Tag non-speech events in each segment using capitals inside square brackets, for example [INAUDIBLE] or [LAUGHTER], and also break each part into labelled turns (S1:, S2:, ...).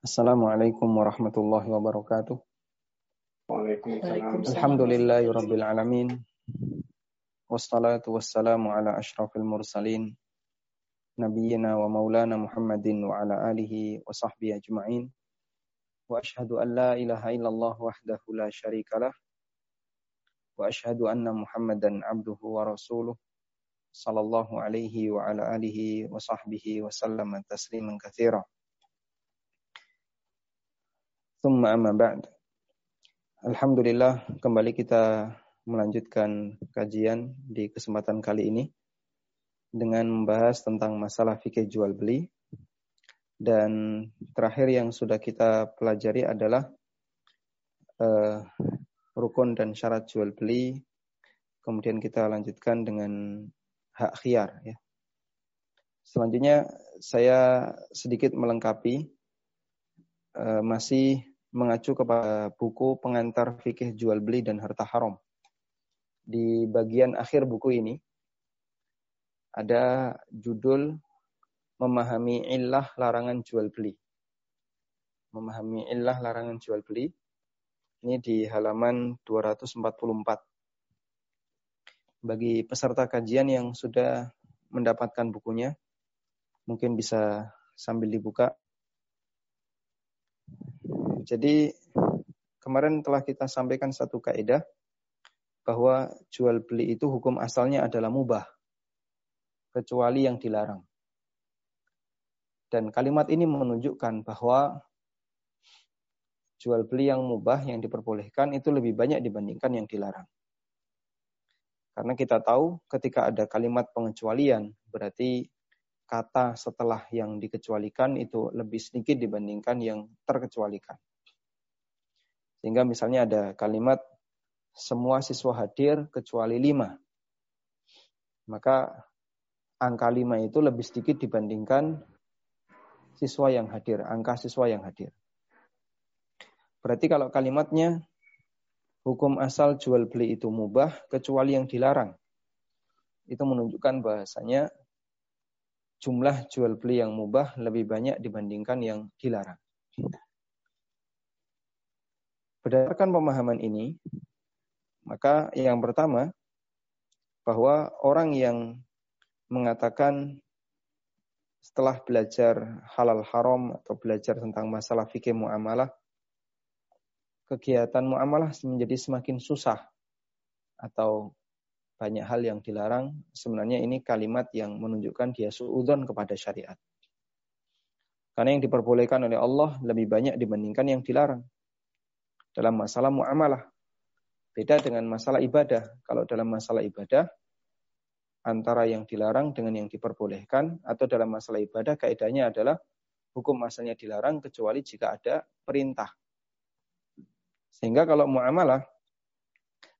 S1: Assalamualaikum warahmatullahi wabarakatuh.
S2: Waalaikumsalam.
S1: Alhamdulillahirabbil alamin. Wassalatu wassalamu ala asyrafil mursalin nabiyyina wa maulana Muhammadin wa ala alihi wa sahbihi ajma'in. Wa ashhadu an la ilaha illallah wahdahu la syarikalah wa ashhadu anna Muhammadan abduhu wa rasuluh sallallahu alaihi wa ala alihi wa sahbihi wa sallama tasliman katsira. Thumma amma ba'd. Alhamdulillah kembali kita melanjutkan kajian di kesempatan kali ini dengan membahas tentang masalah fikih jual beli dan terakhir yang sudah kita pelajari adalah uh, rukun dan syarat jual beli kemudian kita lanjutkan dengan hak khiar ya. Selanjutnya saya sedikit melengkapi uh, masih mengacu kepada buku pengantar fikih jual beli dan harta haram. Di bagian akhir buku ini ada judul memahami illah larangan jual beli. Memahami illah larangan jual beli. Ini di halaman 244. Bagi peserta kajian yang sudah mendapatkan bukunya, mungkin bisa sambil dibuka jadi kemarin telah kita sampaikan satu kaidah bahwa jual beli itu hukum asalnya adalah mubah kecuali yang dilarang. Dan kalimat ini menunjukkan bahwa jual beli yang mubah yang diperbolehkan itu lebih banyak dibandingkan yang dilarang. Karena kita tahu ketika ada kalimat pengecualian berarti kata setelah yang dikecualikan itu lebih sedikit dibandingkan yang terkecualikan. Sehingga misalnya ada kalimat semua siswa hadir kecuali lima. Maka angka lima itu lebih sedikit dibandingkan siswa yang hadir, angka siswa yang hadir. Berarti kalau kalimatnya hukum asal jual beli itu mubah kecuali yang dilarang. Itu menunjukkan bahasanya jumlah jual beli yang mubah lebih banyak dibandingkan yang dilarang. Berdasarkan pemahaman ini, maka yang pertama bahwa orang yang mengatakan setelah belajar halal haram atau belajar tentang masalah fikih muamalah, kegiatan muamalah menjadi semakin susah atau banyak hal yang dilarang, sebenarnya ini kalimat yang menunjukkan dia suudon kepada syariat. Karena yang diperbolehkan oleh Allah lebih banyak dibandingkan yang dilarang dalam masalah muamalah. Beda dengan masalah ibadah. Kalau dalam masalah ibadah, antara yang dilarang dengan yang diperbolehkan, atau dalam masalah ibadah, kaidahnya adalah hukum asalnya dilarang kecuali jika ada perintah. Sehingga kalau muamalah,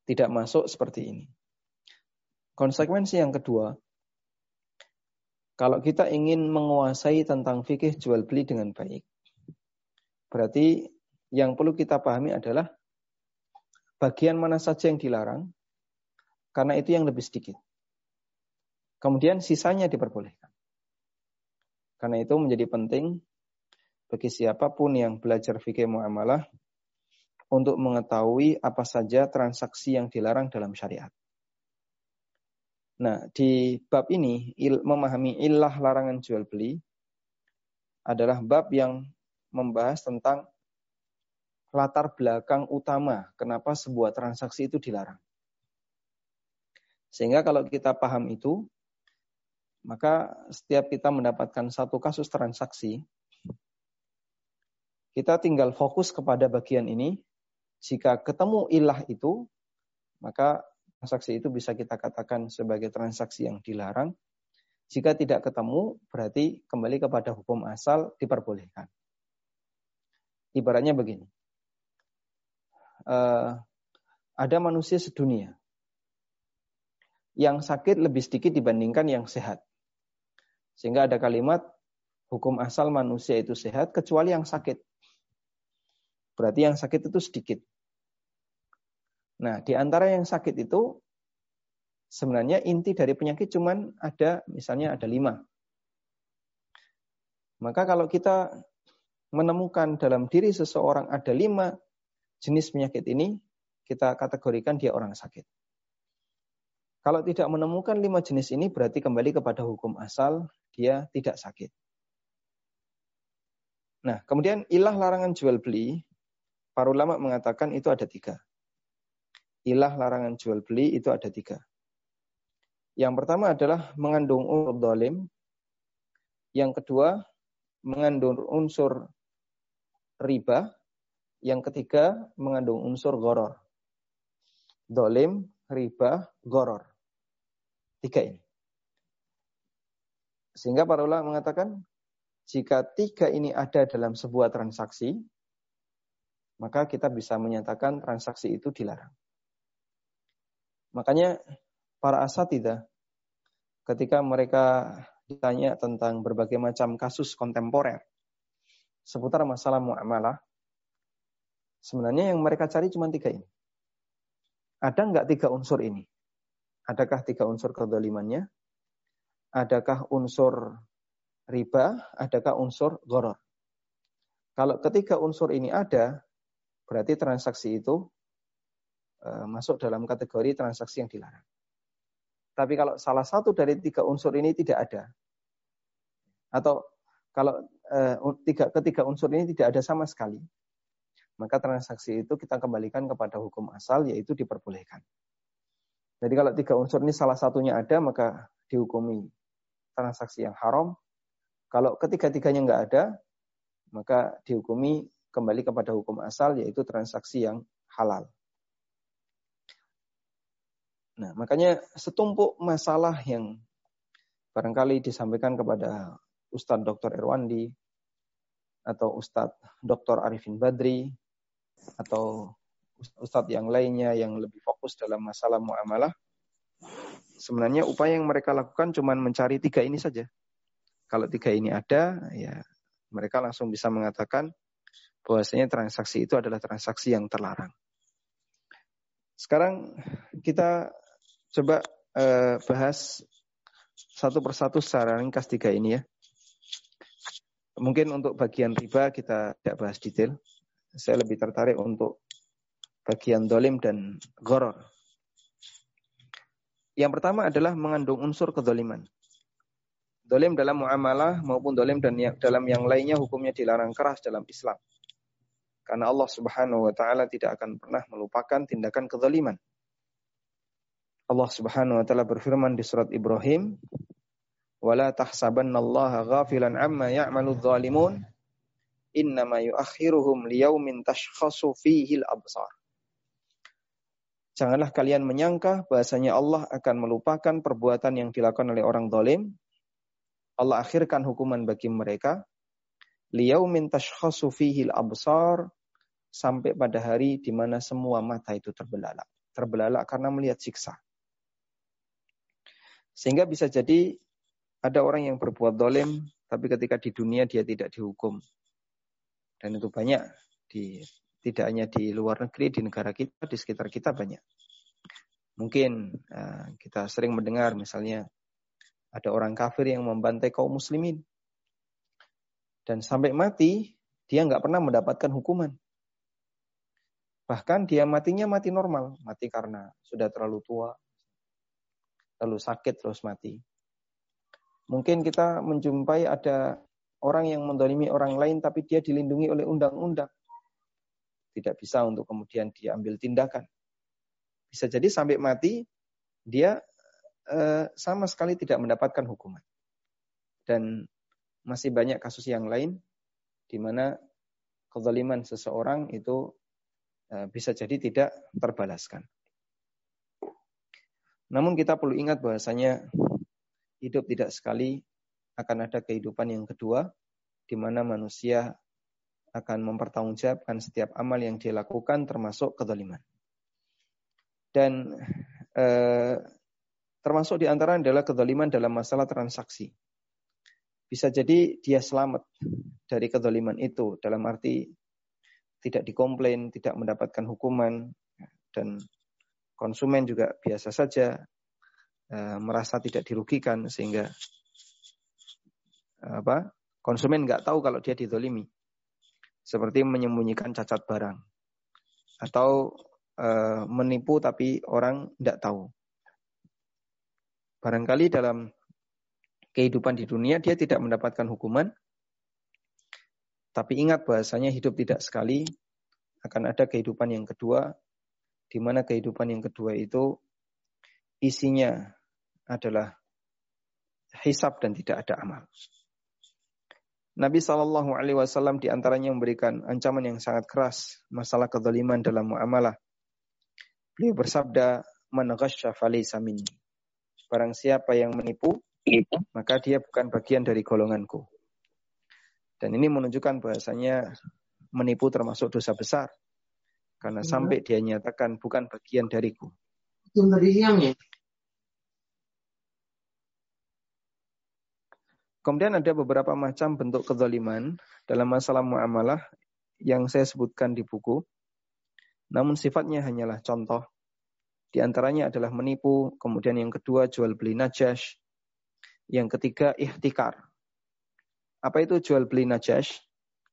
S1: tidak masuk seperti ini. Konsekuensi yang kedua, kalau kita ingin menguasai tentang fikih jual beli dengan baik, berarti yang perlu kita pahami adalah bagian mana saja yang dilarang, karena itu yang lebih sedikit. Kemudian sisanya diperbolehkan. Karena itu menjadi penting bagi siapa pun yang belajar fikih muamalah untuk mengetahui apa saja transaksi yang dilarang dalam syariat. Nah, di bab ini il, memahami ilah larangan jual beli adalah bab yang membahas tentang latar belakang utama kenapa sebuah transaksi itu dilarang. Sehingga kalau kita paham itu, maka setiap kita mendapatkan satu kasus transaksi, kita tinggal fokus kepada bagian ini. Jika ketemu ilah itu, maka transaksi itu bisa kita katakan sebagai transaksi yang dilarang. Jika tidak ketemu, berarti kembali kepada hukum asal diperbolehkan. Ibaratnya begini uh, ada manusia sedunia yang sakit lebih sedikit dibandingkan yang sehat. Sehingga ada kalimat hukum asal manusia itu sehat kecuali yang sakit. Berarti yang sakit itu sedikit. Nah, di antara yang sakit itu sebenarnya inti dari penyakit cuman ada misalnya ada lima. Maka kalau kita menemukan dalam diri seseorang ada lima jenis penyakit ini, kita kategorikan dia orang sakit. Kalau tidak menemukan lima jenis ini berarti kembali kepada hukum asal, dia tidak sakit. Nah, kemudian ilah larangan jual beli, para ulama mengatakan itu ada tiga. Ilah larangan jual beli itu ada tiga. Yang pertama adalah mengandung unsur dolim. Yang kedua, mengandung unsur riba. Yang ketiga, mengandung unsur goror. Dolim, riba, goror. Tiga ini. Sehingga para ulama mengatakan, jika tiga ini ada dalam sebuah transaksi, maka kita bisa menyatakan transaksi itu dilarang. Makanya para asatidah ketika mereka ditanya tentang berbagai macam kasus kontemporer seputar masalah muamalah, sebenarnya yang mereka cari cuma tiga ini. Ada nggak tiga unsur ini? Adakah tiga unsur kedolimannya? Adakah unsur riba? Adakah unsur goror? Kalau ketiga unsur ini ada, berarti transaksi itu uh, masuk dalam kategori transaksi yang dilarang. Tapi kalau salah satu dari tiga unsur ini tidak ada, atau kalau tiga, ketiga unsur ini tidak ada sama sekali, maka transaksi itu kita kembalikan kepada hukum asal yaitu diperbolehkan. Jadi kalau tiga unsur ini salah satunya ada maka dihukumi transaksi yang haram. Kalau ketiga-tiganya nggak ada maka dihukumi kembali kepada hukum asal yaitu transaksi yang halal. Nah, makanya setumpuk masalah yang barangkali disampaikan kepada Ustadz Dr. Erwandi atau Ustadz Dr. Arifin Badri atau ustadz yang lainnya yang lebih fokus dalam masalah muamalah, sebenarnya upaya yang mereka lakukan cuma mencari tiga ini saja. Kalau tiga ini ada, ya mereka langsung bisa mengatakan bahwasanya transaksi itu adalah transaksi yang terlarang. Sekarang kita coba eh, bahas satu persatu secara ringkas tiga ini ya. Mungkin untuk bagian riba kita tidak bahas detail saya lebih tertarik untuk bagian dolim dan goror. Yang pertama adalah mengandung unsur kedoliman. Dolim dalam muamalah maupun dolim dan dalam yang lainnya hukumnya dilarang keras dalam Islam. Karena Allah Subhanahu wa taala tidak akan pernah melupakan tindakan kedoliman. Allah Subhanahu wa taala berfirman di surat Ibrahim, "Wala tahsabannallaha ghafilan amma ya'malu Zalimun" innama yuakhiruhum liyaumin tashkhasu fihi al-absar. Janganlah kalian menyangka bahasanya Allah akan melupakan perbuatan yang dilakukan oleh orang zalim. Allah akhirkan hukuman bagi mereka liyaumin tashkhasu fihi al-absar sampai pada hari di mana semua mata itu terbelalak. Terbelalak karena melihat siksa. Sehingga bisa jadi ada orang yang berbuat dolim, tapi ketika di dunia dia tidak dihukum. Dan itu banyak di tidak hanya di luar negeri, di negara kita, di sekitar kita banyak. Mungkin uh, kita sering mendengar misalnya ada orang kafir yang membantai kaum muslimin. Dan sampai mati, dia nggak pernah mendapatkan hukuman. Bahkan dia matinya mati normal, mati karena sudah terlalu tua, terlalu sakit terus mati. Mungkin kita menjumpai ada orang yang mendolimi orang lain tapi dia dilindungi oleh undang-undang. Tidak bisa untuk kemudian diambil tindakan. Bisa jadi sampai mati dia eh, sama sekali tidak mendapatkan hukuman. Dan masih banyak kasus yang lain di mana kezaliman seseorang itu eh, bisa jadi tidak terbalaskan. Namun kita perlu ingat bahwasanya hidup tidak sekali akan ada kehidupan yang kedua, di mana manusia akan mempertanggungjawabkan setiap amal yang dia lakukan termasuk kedoliman. Dan eh, termasuk di antara adalah kedoliman dalam masalah transaksi. Bisa jadi dia selamat dari kedoliman itu dalam arti tidak dikomplain, tidak mendapatkan hukuman, dan konsumen juga biasa saja eh, merasa tidak dirugikan sehingga apa konsumen nggak tahu kalau dia didolimi. Seperti menyembunyikan cacat barang. Atau e, menipu tapi orang tidak tahu. Barangkali dalam kehidupan di dunia dia tidak mendapatkan hukuman. Tapi ingat bahasanya hidup tidak sekali. Akan ada kehidupan yang kedua. Di mana kehidupan yang kedua itu isinya adalah hisab dan tidak ada amal. Nabi Shallallahu Alaihi Wasallam di antaranya memberikan ancaman yang sangat keras masalah kezaliman dalam muamalah. Beliau bersabda, "Man ghasya minni." Barang siapa yang menipu, maka dia bukan bagian dari golonganku. Dan ini menunjukkan bahasanya menipu termasuk dosa besar. Karena iya. sampai dia nyatakan bukan bagian dariku. Ya? Kemudian ada beberapa macam bentuk kezaliman dalam masalah muamalah yang saya sebutkan di buku. Namun sifatnya hanyalah contoh. Di antaranya adalah menipu, kemudian yang kedua jual beli najash, yang ketiga ihtikar. Apa itu jual beli najash?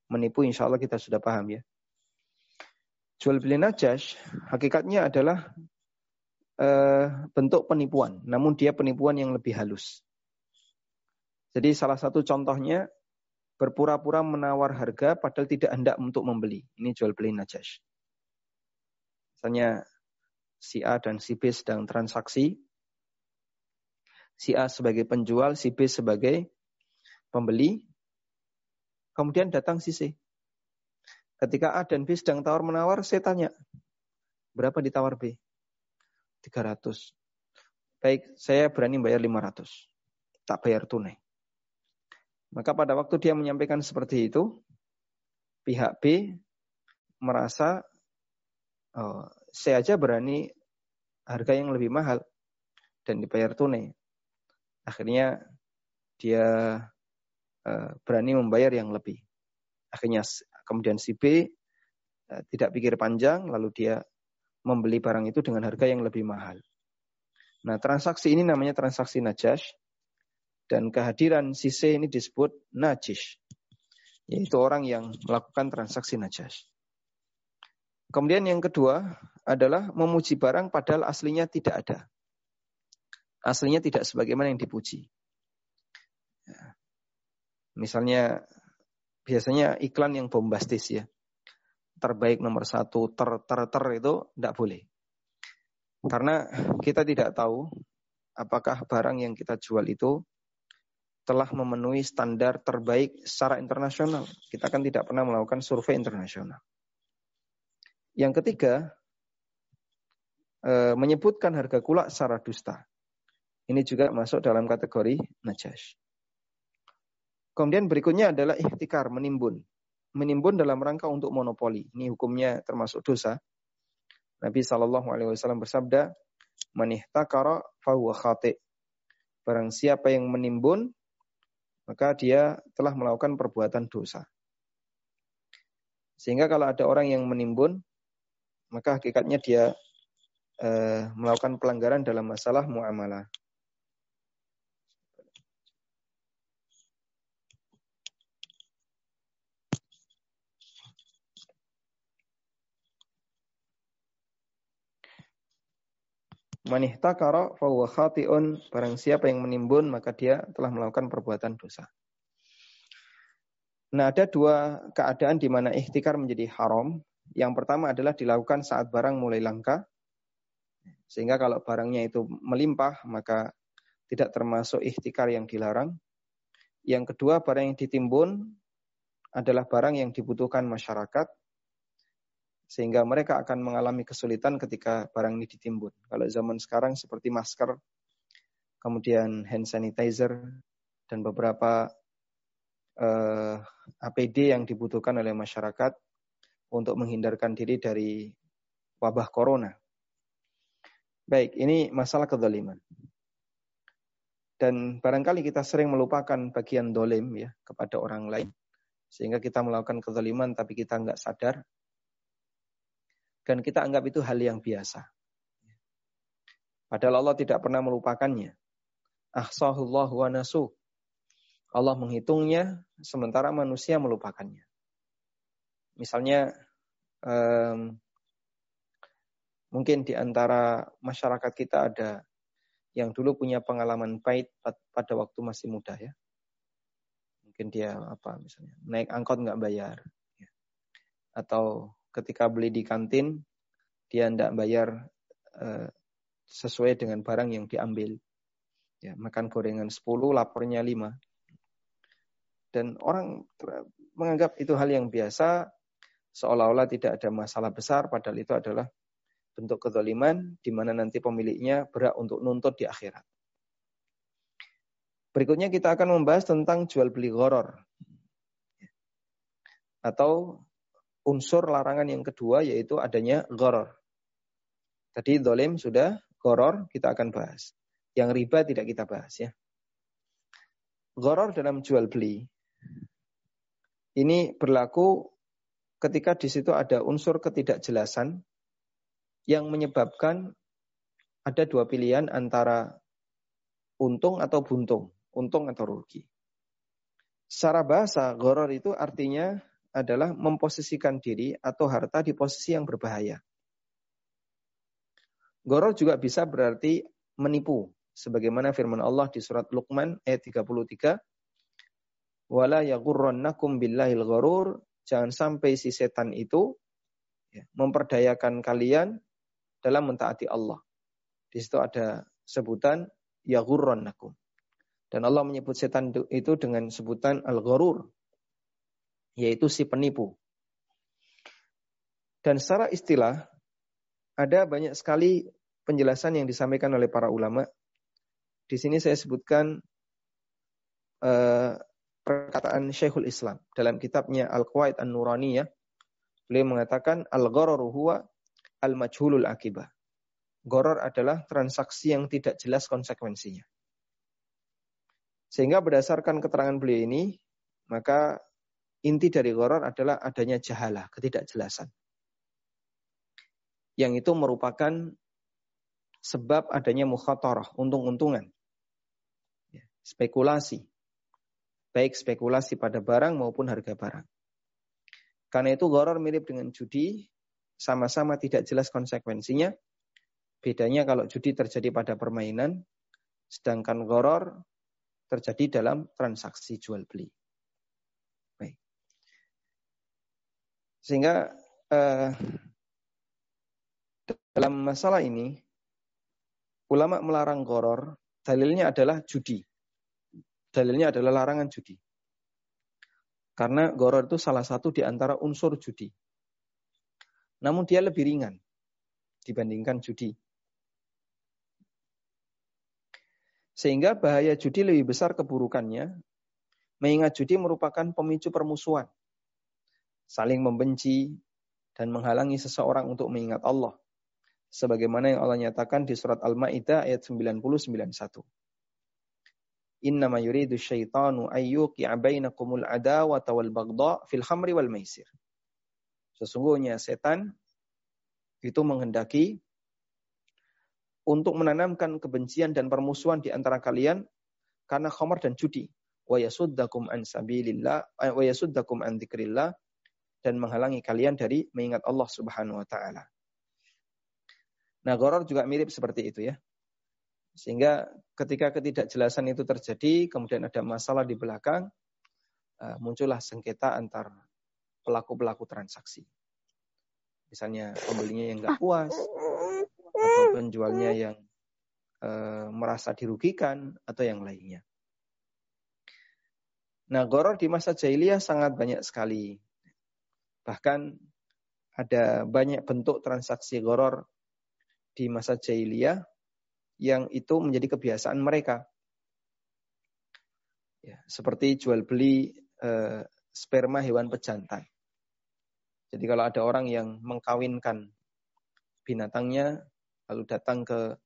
S1: Menipu insya Allah kita sudah paham ya. Jual beli najash hakikatnya adalah uh, bentuk penipuan, namun dia penipuan yang lebih halus. Jadi salah satu contohnya berpura-pura menawar harga padahal tidak hendak untuk membeli. Ini jual beli najas. Misalnya si A dan si B sedang transaksi. Si A sebagai penjual, si B sebagai pembeli. Kemudian datang si C. Ketika A dan B sedang tawar-menawar, saya tanya, berapa ditawar B? 300. Baik, saya berani bayar 500. Tak bayar tunai. Maka pada waktu dia menyampaikan seperti itu, pihak B merasa oh, saya aja berani harga yang lebih mahal dan dibayar tunai. Akhirnya dia uh, berani membayar yang lebih. Akhirnya kemudian si B uh, tidak pikir panjang, lalu dia membeli barang itu dengan harga yang lebih mahal. Nah, transaksi ini namanya transaksi najas dan kehadiran si C ini disebut najis. Yaitu orang yang melakukan transaksi najas. Kemudian yang kedua adalah memuji barang padahal aslinya tidak ada. Aslinya tidak sebagaimana yang dipuji. Ya. Misalnya biasanya iklan yang bombastis ya. Terbaik nomor satu, ter, ter, ter itu tidak boleh. Karena kita tidak tahu apakah barang yang kita jual itu telah memenuhi standar terbaik secara internasional. Kita kan tidak pernah melakukan survei internasional. Yang ketiga, e, menyebutkan harga kulak secara dusta. Ini juga masuk dalam kategori najas. Kemudian berikutnya adalah ikhtikar, menimbun. Menimbun dalam rangka untuk monopoli. Ini hukumnya termasuk dosa. Nabi Shallallahu Alaihi Wasallam bersabda, "Manihtakara fahuwa khati." Barang siapa yang menimbun, maka dia telah melakukan perbuatan dosa. Sehingga kalau ada orang yang menimbun, maka hakikatnya dia eh, melakukan pelanggaran dalam masalah muamalah. Manihtakara fahuwa khati'un. Barang siapa yang menimbun, maka dia telah melakukan perbuatan dosa. Nah, ada dua keadaan di mana ikhtikar menjadi haram. Yang pertama adalah dilakukan saat barang mulai langka. Sehingga kalau barangnya itu melimpah, maka tidak termasuk ikhtikar yang dilarang. Yang kedua, barang yang ditimbun adalah barang yang dibutuhkan masyarakat sehingga mereka akan mengalami kesulitan ketika barang ini ditimbun. Kalau zaman sekarang seperti masker, kemudian hand sanitizer, dan beberapa eh, APD yang dibutuhkan oleh masyarakat untuk menghindarkan diri dari wabah corona. Baik, ini masalah kezaliman. Dan barangkali kita sering melupakan bagian dolim ya kepada orang lain. Sehingga kita melakukan kezaliman tapi kita nggak sadar dan kita anggap itu hal yang biasa. Padahal Allah tidak pernah melupakannya. Ahsahullah wa nasu. Allah menghitungnya sementara manusia melupakannya. Misalnya um, mungkin di antara masyarakat kita ada yang dulu punya pengalaman pahit pada waktu masih muda ya. Mungkin dia apa misalnya naik angkot nggak bayar, ya. atau ketika beli di kantin dia tidak bayar uh, sesuai dengan barang yang diambil. Ya, makan gorengan 10, lapornya 5. Dan orang menganggap itu hal yang biasa, seolah-olah tidak ada masalah besar, padahal itu adalah bentuk kezaliman di mana nanti pemiliknya berhak untuk nuntut di akhirat. Berikutnya kita akan membahas tentang jual beli goror. Atau unsur larangan yang kedua yaitu adanya goror. Tadi dolim sudah, goror kita akan bahas. Yang riba tidak kita bahas ya. Goror dalam jual beli ini berlaku ketika di situ ada unsur ketidakjelasan yang menyebabkan ada dua pilihan antara untung atau buntung, untung atau rugi. Secara bahasa, goror itu artinya adalah memposisikan diri atau harta di posisi yang berbahaya. Goror juga bisa berarti menipu, sebagaimana firman Allah di surat Luqman ayat 33 wala yaghurrannakum billahil gharur jangan sampai si setan itu ya, memperdayakan kalian dalam mentaati Allah. Di situ ada sebutan yaghurrannakum. Dan Allah menyebut setan itu dengan sebutan al-gharur yaitu si penipu. Dan secara istilah ada banyak sekali penjelasan yang disampaikan oleh para ulama di sini saya sebutkan uh, perkataan Syekhul Islam dalam kitabnya Al-Qawaid An-Nuraniyah. Beliau mengatakan al-ghararu huwa al-majhulul akibah. Goror adalah transaksi yang tidak jelas konsekuensinya. Sehingga berdasarkan keterangan beliau ini, maka inti dari goror adalah adanya jahalah, ketidakjelasan. Yang itu merupakan sebab adanya mukhatarah, untung-untungan spekulasi. Baik spekulasi pada barang maupun harga barang. Karena itu goror mirip dengan judi, sama-sama tidak jelas konsekuensinya. Bedanya kalau judi terjadi pada permainan, sedangkan goror terjadi dalam transaksi jual beli. Baik. Sehingga eh, dalam masalah ini, ulama melarang goror, dalilnya adalah judi dalilnya adalah larangan judi. Karena goror itu salah satu di antara unsur judi. Namun dia lebih ringan dibandingkan judi. Sehingga bahaya judi lebih besar keburukannya, mengingat judi merupakan pemicu permusuhan, saling membenci, dan menghalangi seseorang untuk mengingat Allah. Sebagaimana yang Allah nyatakan di surat Al-Ma'idah ayat 90-91. Innama yuridu syaitanu ayyuqi'a bainakumul adawata wal bagdha fil hamri wal maisir. Sesungguhnya setan itu menghendaki untuk menanamkan kebencian dan permusuhan di antara kalian karena khamar dan judi. Wa yasuddakum an sabilillah wa yasuddakum an dzikrillah dan menghalangi kalian dari mengingat Allah Subhanahu wa taala. Nah, goror juga mirip seperti itu ya. Sehingga ketika ketidakjelasan itu terjadi, kemudian ada masalah di belakang, eh, muncullah sengketa antar pelaku-pelaku transaksi. Misalnya pembelinya yang nggak puas, atau penjualnya yang e, merasa dirugikan, atau yang lainnya. Nah, goror di masa jahiliyah sangat banyak sekali. Bahkan ada banyak bentuk transaksi goror di masa jahiliyah yang itu menjadi kebiasaan mereka. Ya, seperti jual beli eh, sperma hewan pejantan. Jadi kalau ada orang yang mengkawinkan binatangnya, lalu datang ke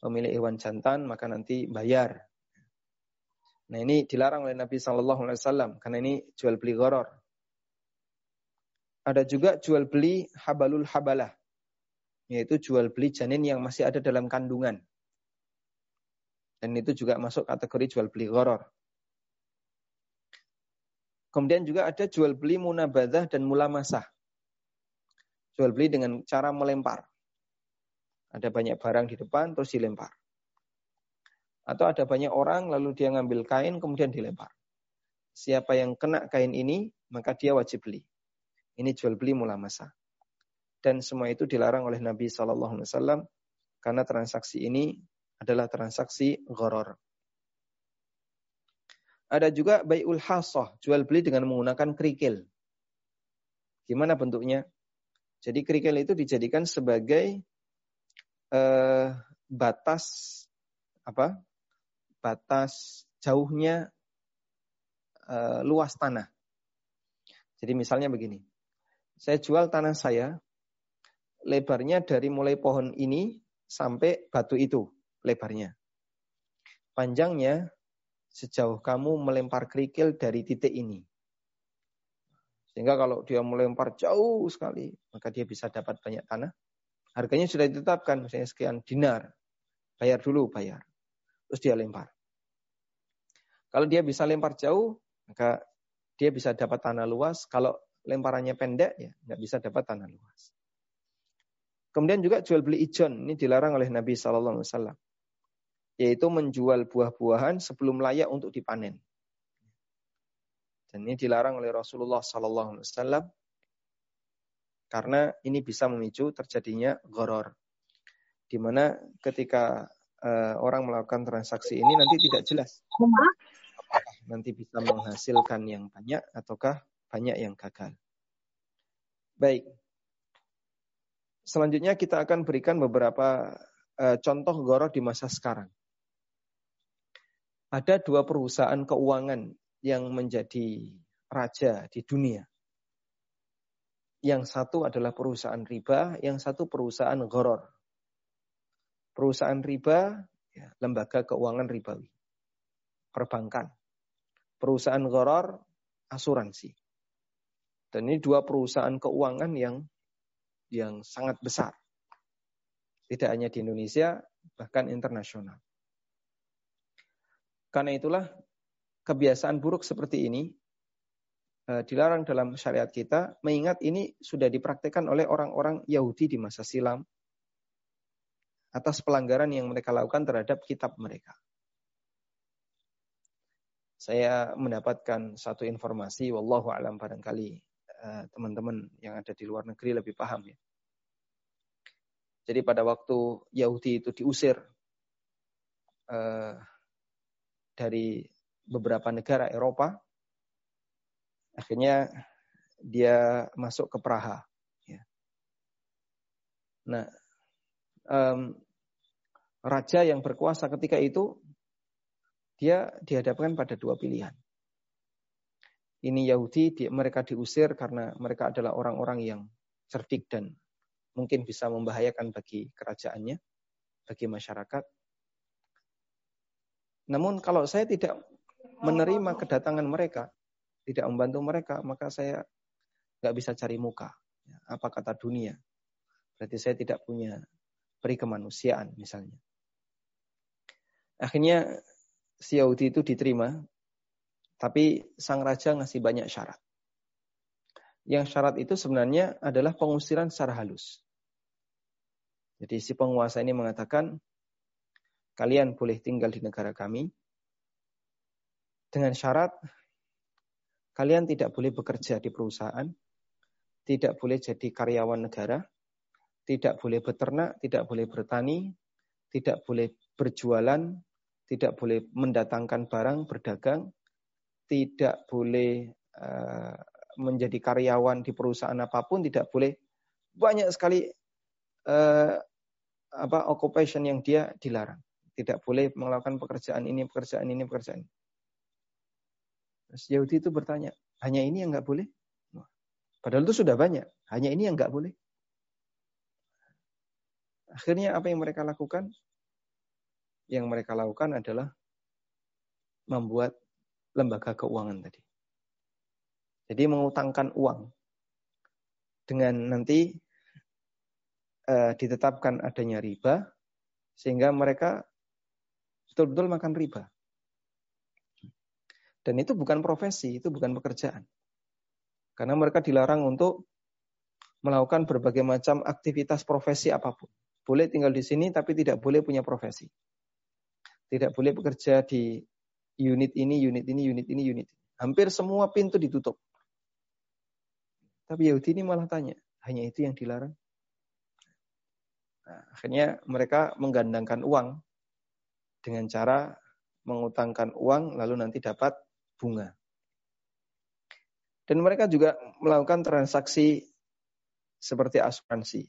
S1: pemilik hewan jantan, maka nanti bayar. Nah ini dilarang oleh Nabi Shallallahu Alaihi Wasallam karena ini jual beli goror. Ada juga jual beli habalul habalah, yaitu jual beli janin yang masih ada dalam kandungan. Dan itu juga masuk kategori jual beli goror. Kemudian juga ada jual beli munabadah dan mulamasah. Jual beli dengan cara melempar. Ada banyak barang di depan terus dilempar. Atau ada banyak orang lalu dia ngambil kain kemudian dilempar. Siapa yang kena kain ini maka dia wajib beli. Ini jual beli mula masa. Dan semua itu dilarang oleh Nabi Shallallahu Alaihi Wasallam karena transaksi ini adalah transaksi goror. Ada juga bayul hasoh, jual beli dengan menggunakan kerikil. Gimana bentuknya? Jadi kerikil itu dijadikan sebagai uh, batas apa? Batas jauhnya uh, luas tanah. Jadi misalnya begini, saya jual tanah saya, lebarnya dari mulai pohon ini sampai batu itu lebarnya. Panjangnya sejauh kamu melempar kerikil dari titik ini. Sehingga kalau dia melempar jauh sekali, maka dia bisa dapat banyak tanah. Harganya sudah ditetapkan, misalnya sekian dinar. Bayar dulu, bayar. Terus dia lempar. Kalau dia bisa lempar jauh, maka dia bisa dapat tanah luas. Kalau lemparannya pendek, ya nggak bisa dapat tanah luas. Kemudian juga jual beli ijon, ini dilarang oleh Nabi Shallallahu Alaihi Wasallam yaitu menjual buah-buahan sebelum layak untuk dipanen. Dan ini dilarang oleh Rasulullah Sallallahu Alaihi Wasallam karena ini bisa memicu terjadinya goror, di mana ketika uh, orang melakukan transaksi ini nanti tidak jelas nanti bisa menghasilkan yang banyak ataukah banyak yang gagal. Baik. Selanjutnya kita akan berikan beberapa uh, contoh goror di masa sekarang ada dua perusahaan keuangan yang menjadi raja di dunia. Yang satu adalah perusahaan riba, yang satu perusahaan goror. Perusahaan riba, ya, lembaga keuangan ribawi. Perbankan. Perusahaan goror, asuransi. Dan ini dua perusahaan keuangan yang yang sangat besar. Tidak hanya di Indonesia, bahkan internasional. Karena itulah kebiasaan buruk seperti ini uh, dilarang dalam syariat kita, mengingat ini sudah dipraktikkan oleh orang-orang Yahudi di masa silam atas pelanggaran yang mereka lakukan terhadap kitab mereka. Saya mendapatkan satu informasi, wallahu alam barangkali eh, teman-teman uh, yang ada di luar negeri lebih paham ya. Jadi pada waktu Yahudi itu diusir uh, dari beberapa negara Eropa. Akhirnya dia masuk ke Praha. Ya. Nah, um, raja yang berkuasa ketika itu dia dihadapkan pada dua pilihan. Ini Yahudi, di, mereka diusir karena mereka adalah orang-orang yang cerdik dan mungkin bisa membahayakan bagi kerajaannya, bagi masyarakat. Namun kalau saya tidak menerima kedatangan mereka, tidak membantu mereka, maka saya nggak bisa cari muka. Apa kata dunia? Berarti saya tidak punya peri kemanusiaan misalnya. Akhirnya si Yahudi itu diterima, tapi sang raja ngasih banyak syarat. Yang syarat itu sebenarnya adalah pengusiran secara halus. Jadi si penguasa ini mengatakan, kalian boleh tinggal di negara kami dengan syarat kalian tidak boleh bekerja di perusahaan, tidak boleh jadi karyawan negara, tidak boleh beternak, tidak boleh bertani, tidak boleh berjualan, tidak boleh mendatangkan barang, berdagang, tidak boleh uh, menjadi karyawan di perusahaan apa pun, tidak boleh banyak sekali uh, apa occupation yang dia dilarang. Tidak boleh melakukan pekerjaan ini, pekerjaan ini, pekerjaan ini. Terus Yahudi itu bertanya, hanya ini yang nggak boleh? Padahal itu sudah banyak, hanya ini yang nggak boleh. Akhirnya apa yang mereka lakukan? Yang mereka lakukan adalah membuat lembaga keuangan tadi. Jadi mengutangkan uang dengan nanti uh, ditetapkan adanya riba sehingga mereka betul-betul makan riba. Dan itu bukan profesi, itu bukan pekerjaan. Karena mereka dilarang untuk melakukan berbagai macam aktivitas profesi apa pun. Boleh tinggal di sini tapi tidak boleh punya profesi. Tidak boleh bekerja di unit ini, unit ini, unit ini, unit ini. Hampir semua pintu ditutup. Tapi Yahudi ini malah tanya, hanya itu yang dilarang? Nah, akhirnya mereka menggandangkan uang dengan cara mengutangkan uang lalu nanti dapat bunga. Dan mereka juga melakukan transaksi seperti asuransi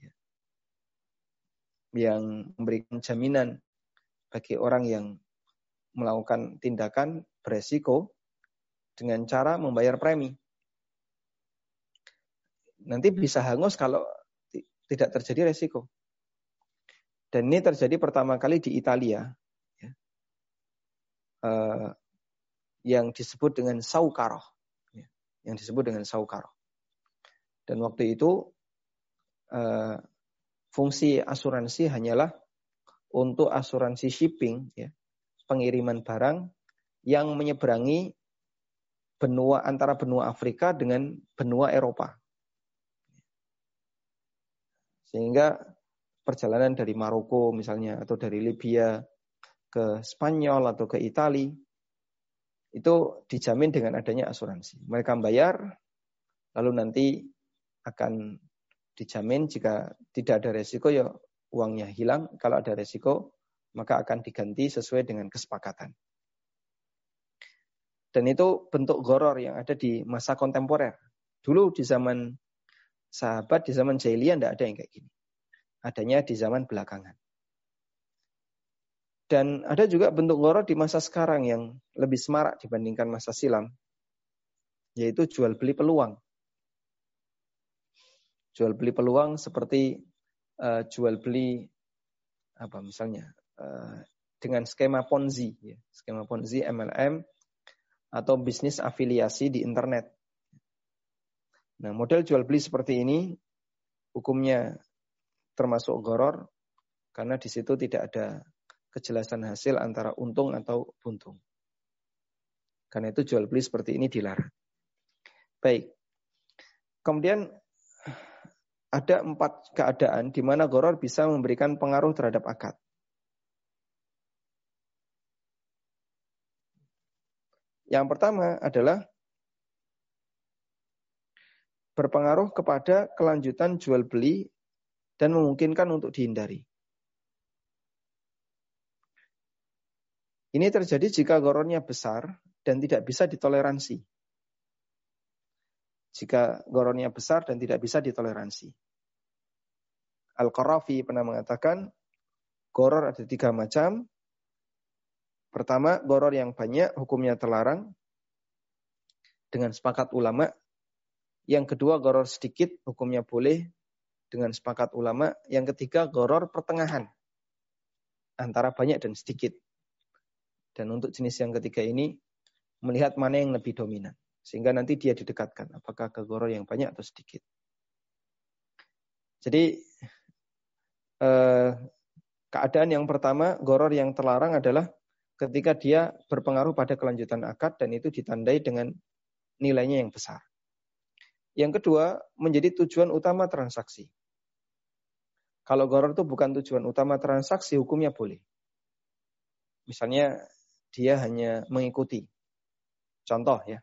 S1: yang memberikan jaminan bagi orang yang melakukan tindakan beresiko dengan cara membayar premi. Nanti bisa hangus kalau tidak terjadi resiko. Dan ini terjadi pertama kali di Italia, ya, uh, yang disebut dengan saukaroh yang disebut dengan saukar. Dan waktu itu uh, fungsi asuransi hanyalah untuk asuransi shipping, ya, pengiriman barang yang menyeberangi benua antara benua Afrika dengan benua Eropa. Sehingga perjalanan dari Maroko misalnya atau dari Libya ke Spanyol atau ke Italia itu dijamin dengan adanya asuransi. Mereka bayar, lalu nanti akan dijamin jika tidak ada resiko ya uangnya hilang. Kalau ada resiko maka akan diganti sesuai dengan kesepakatan. Dan itu bentuk goror yang ada di masa kontemporer. Dulu di zaman sahabat, di zaman jahiliyah tidak ada yang kayak gini. Adanya di zaman belakangan. Dan ada juga bentuk goror di masa sekarang yang lebih semarak dibandingkan masa silam, yaitu jual beli peluang. Jual beli peluang seperti uh, jual beli apa misalnya dengan skema Ponzi, ya. skema Ponzi MLM atau bisnis afiliasi di internet. Nah, model jual beli seperti ini hukumnya termasuk goror karena di situ tidak ada kejelasan hasil antara untung atau buntung. Karena itu jual beli seperti ini dilarang. Baik. Kemudian ada empat keadaan di mana goror bisa memberikan pengaruh terhadap akad. Yang pertama adalah berpengaruh kepada kelanjutan jual beli dan memungkinkan untuk dihindari. Ini terjadi jika gorornya besar dan tidak bisa ditoleransi. Jika gorornya besar dan tidak bisa ditoleransi. Al-Qarafi pernah mengatakan, goror ada tiga macam. Pertama, goror yang banyak, hukumnya terlarang. Dengan sepakat ulama. Yang kedua, goror sedikit, hukumnya boleh. Dengan sepakat ulama. Yang ketiga, goror pertengahan. Antara banyak dan sedikit dan untuk jenis yang ketiga ini melihat mana yang lebih dominan. Sehingga nanti dia didekatkan. Apakah ke goror yang banyak atau sedikit. Jadi eh, keadaan yang pertama, goror yang terlarang adalah ketika dia berpengaruh pada kelanjutan akad dan itu ditandai dengan nilainya yang besar. Yang kedua, menjadi tujuan utama transaksi. Kalau goror itu bukan tujuan utama transaksi, hukumnya boleh. Misalnya dia hanya mengikuti. Contoh ya.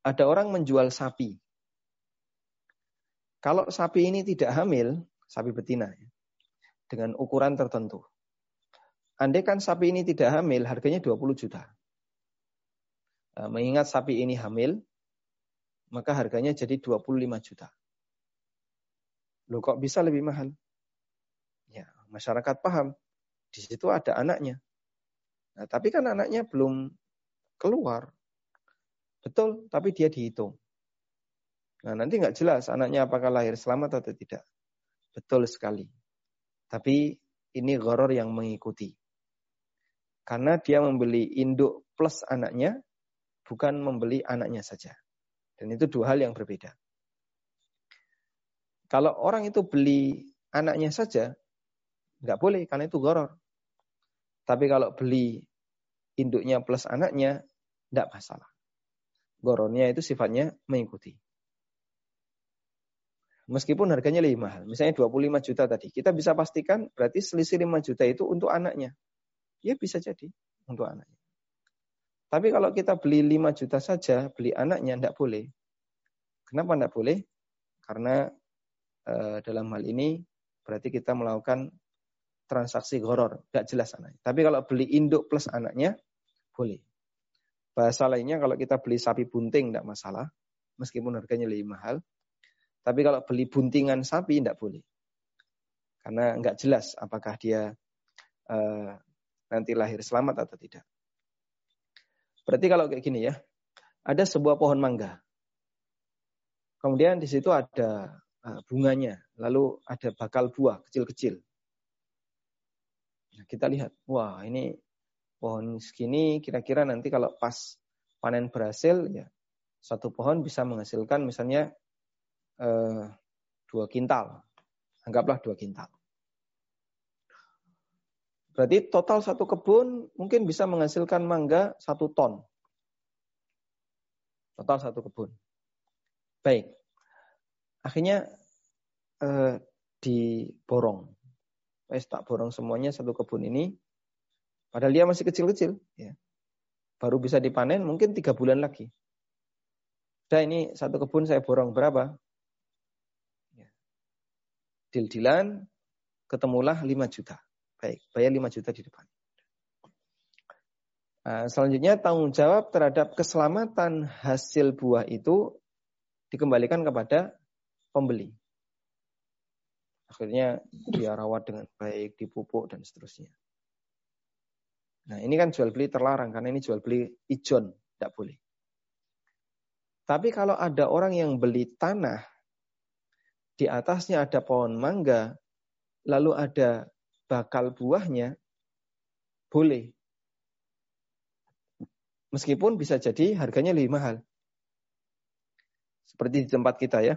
S1: Ada orang menjual sapi. Kalau sapi ini tidak hamil, sapi betina ya, dengan ukuran tertentu. Andai kan sapi ini tidak hamil, harganya 20 juta. Nah, mengingat sapi ini hamil, maka harganya jadi 25 juta. Loh kok bisa lebih mahal? Ya, masyarakat paham. Di situ ada anaknya. Nah, tapi kan anaknya belum keluar. Betul, tapi dia dihitung. Nah, nanti nggak jelas anaknya apakah lahir selamat atau tidak. Betul sekali. Tapi ini goror yang mengikuti. Karena dia membeli induk plus anaknya, bukan membeli anaknya saja. Dan itu dua hal yang berbeda. Kalau orang itu beli anaknya saja, nggak boleh karena itu goror. Tapi kalau beli induknya plus anaknya, tidak masalah. Goronnya itu sifatnya mengikuti. Meskipun harganya lebih mahal. Misalnya 25 juta tadi. Kita bisa pastikan berarti selisih 5 juta itu untuk anaknya. Ya bisa jadi untuk anaknya. Tapi kalau kita beli 5 juta saja, beli anaknya tidak boleh. Kenapa tidak boleh? Karena e, dalam hal ini berarti kita melakukan transaksi goror. Tidak jelas anaknya. Tapi kalau beli induk plus anaknya, boleh. Bahasa lainnya kalau kita beli sapi bunting tidak masalah. Meskipun harganya lebih mahal. Tapi kalau beli buntingan sapi tidak boleh. Karena nggak jelas apakah dia uh, nanti lahir selamat atau tidak. Berarti kalau kayak gini ya, ada sebuah pohon mangga. Kemudian di situ ada uh, bunganya, lalu ada bakal buah kecil-kecil. Nah, kita lihat, wah ini pohon segini kira-kira nanti kalau pas panen berhasil ya satu pohon bisa menghasilkan misalnya eh, dua kintal. Anggaplah dua kintal. Berarti total satu kebun mungkin bisa menghasilkan mangga satu ton. Total satu kebun. Baik. Akhirnya eh, diborong. Wes tak borong semuanya satu kebun ini. Padahal dia masih kecil-kecil. Ya. Baru bisa dipanen mungkin tiga bulan lagi. Sudah ini satu kebun saya borong berapa? Dil-dilan, ketemulah 5 juta. Baik, bayar 5 juta di depan. Nah, selanjutnya tanggung jawab terhadap keselamatan hasil buah itu dikembalikan kepada pembeli. Akhirnya dia rawat dengan baik, dipupuk dan seterusnya. Nah ini kan jual beli terlarang karena ini jual beli ijon, tidak boleh. Tapi kalau ada orang yang beli tanah di atasnya ada pohon mangga, lalu ada bakal buahnya, boleh. Meskipun bisa jadi harganya lebih mahal. Seperti di tempat kita ya.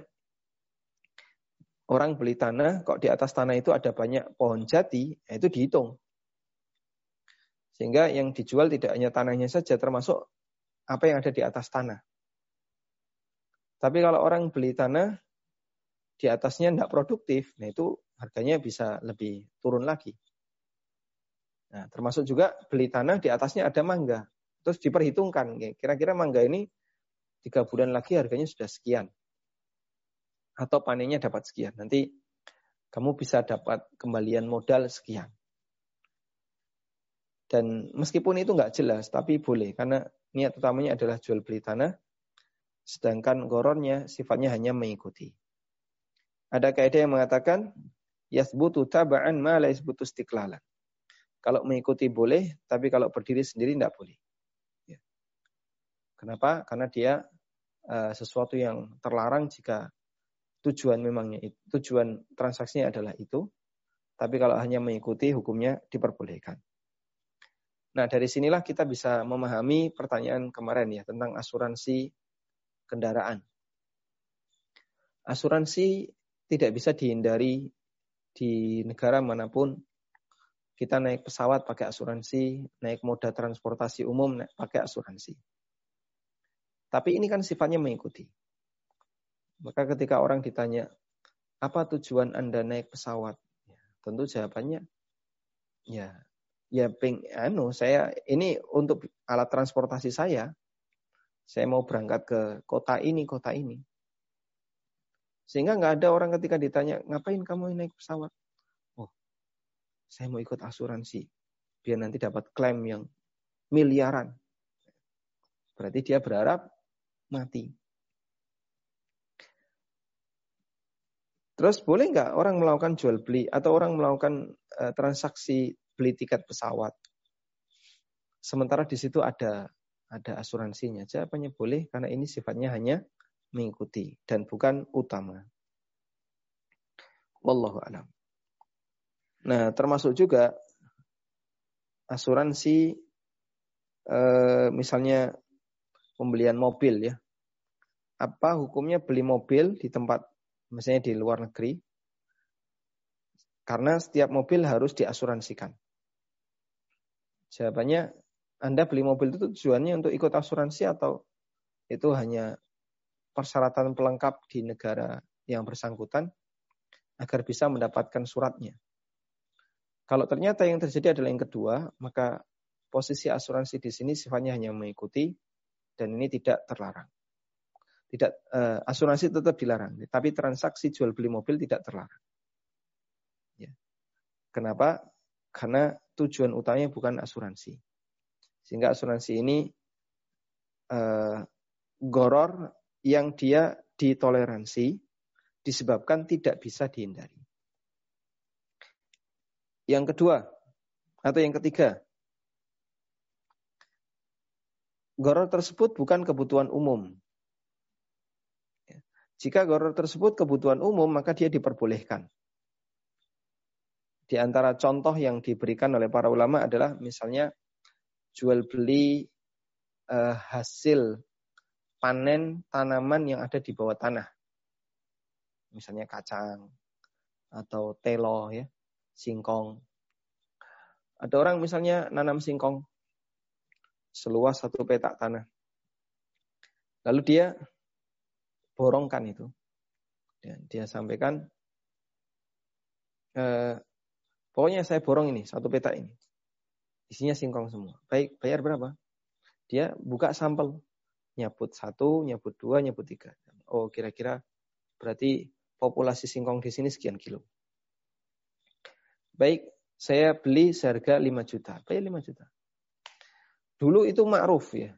S1: Orang beli tanah, kok di atas tanah itu ada banyak pohon jati, ya itu dihitung. Sehingga yang dijual tidak hanya tanahnya saja, termasuk apa yang ada di atas tanah. Tapi kalau orang beli tanah, di atasnya tidak produktif, nah itu harganya bisa lebih turun lagi. Nah, termasuk juga beli tanah di atasnya ada mangga. Terus diperhitungkan, kira-kira mangga ini tiga bulan lagi harganya sudah sekian. Atau panennya dapat sekian. Nanti kamu bisa dapat kembalian modal sekian. Dan meskipun itu nggak jelas, tapi boleh. Karena niat utamanya adalah jual beli tanah. Sedangkan goronnya sifatnya hanya mengikuti. Ada kaidah yang mengatakan yasbutu taba'an ma la yasbutu istiqlalan. Kalau mengikuti boleh, tapi kalau berdiri sendiri tidak boleh. Ya. Kenapa? Karena dia uh, sesuatu yang terlarang jika tujuan memangnya itu, tujuan transaksinya adalah itu. Tapi kalau hanya mengikuti hukumnya diperbolehkan. Nah, dari sinilah kita bisa memahami pertanyaan kemarin ya tentang asuransi kendaraan. Asuransi tidak bisa dihindari di negara mana pun. Kita naik pesawat pakai asuransi, naik moda transportasi umum pakai asuransi. Tapi ini kan sifatnya mengikuti. Maka ketika orang ditanya, apa tujuan Anda naik pesawat? Ya, tentu jawabannya, ya, ya ping, anu, saya ini untuk alat transportasi saya. Saya mau berangkat ke kota ini, kota ini. Sehingga nggak ada orang ketika ditanya, ngapain kamu naik pesawat? Oh, saya mau ikut asuransi. Biar nanti dapat klaim yang miliaran. Berarti dia berharap mati. Terus boleh nggak orang melakukan jual beli atau orang melakukan uh, transaksi beli tiket pesawat? Sementara di situ ada ada asuransinya. Jawabannya boleh karena ini sifatnya hanya mengikuti dan bukan utama. Wallahu alam. Nah, termasuk juga asuransi eh, misalnya pembelian mobil ya. Apa hukumnya beli mobil di tempat misalnya di luar negeri? Karena setiap mobil harus diasuransikan. Jawabannya, Anda beli mobil itu tujuannya untuk ikut asuransi atau itu hanya persyaratan pelengkap di negara yang bersangkutan agar bisa mendapatkan suratnya. Kalau ternyata yang terjadi adalah yang kedua, maka posisi asuransi di sini sifatnya hanya mengikuti dan ini tidak terlarang. Tidak uh, asuransi tetap dilarang, tapi transaksi jual beli mobil tidak terlarang. Ya. Kenapa? Karena tujuan utamanya bukan asuransi. Sehingga asuransi ini uh, goror yang dia ditoleransi disebabkan tidak bisa dihindari. Yang kedua atau yang ketiga, goror tersebut bukan kebutuhan umum. Jika goror tersebut kebutuhan umum, maka dia diperbolehkan. Di antara contoh yang diberikan oleh para ulama adalah misalnya jual beli eh, hasil panen tanaman yang ada di bawah tanah. Misalnya kacang atau telo ya, singkong. Ada orang misalnya nanam singkong seluas satu petak tanah. Lalu dia borongkan itu. Dan dia sampaikan, e, pokoknya saya borong ini, satu petak ini. Isinya singkong semua. Baik, bayar berapa? Dia buka sampel. Nyabut satu, nyabut dua, nyabut tiga. Oh, kira-kira berarti populasi singkong di sini sekian kilo. Baik, saya beli seharga 5 juta. Bayar 5 juta. Dulu itu ma'ruf ya.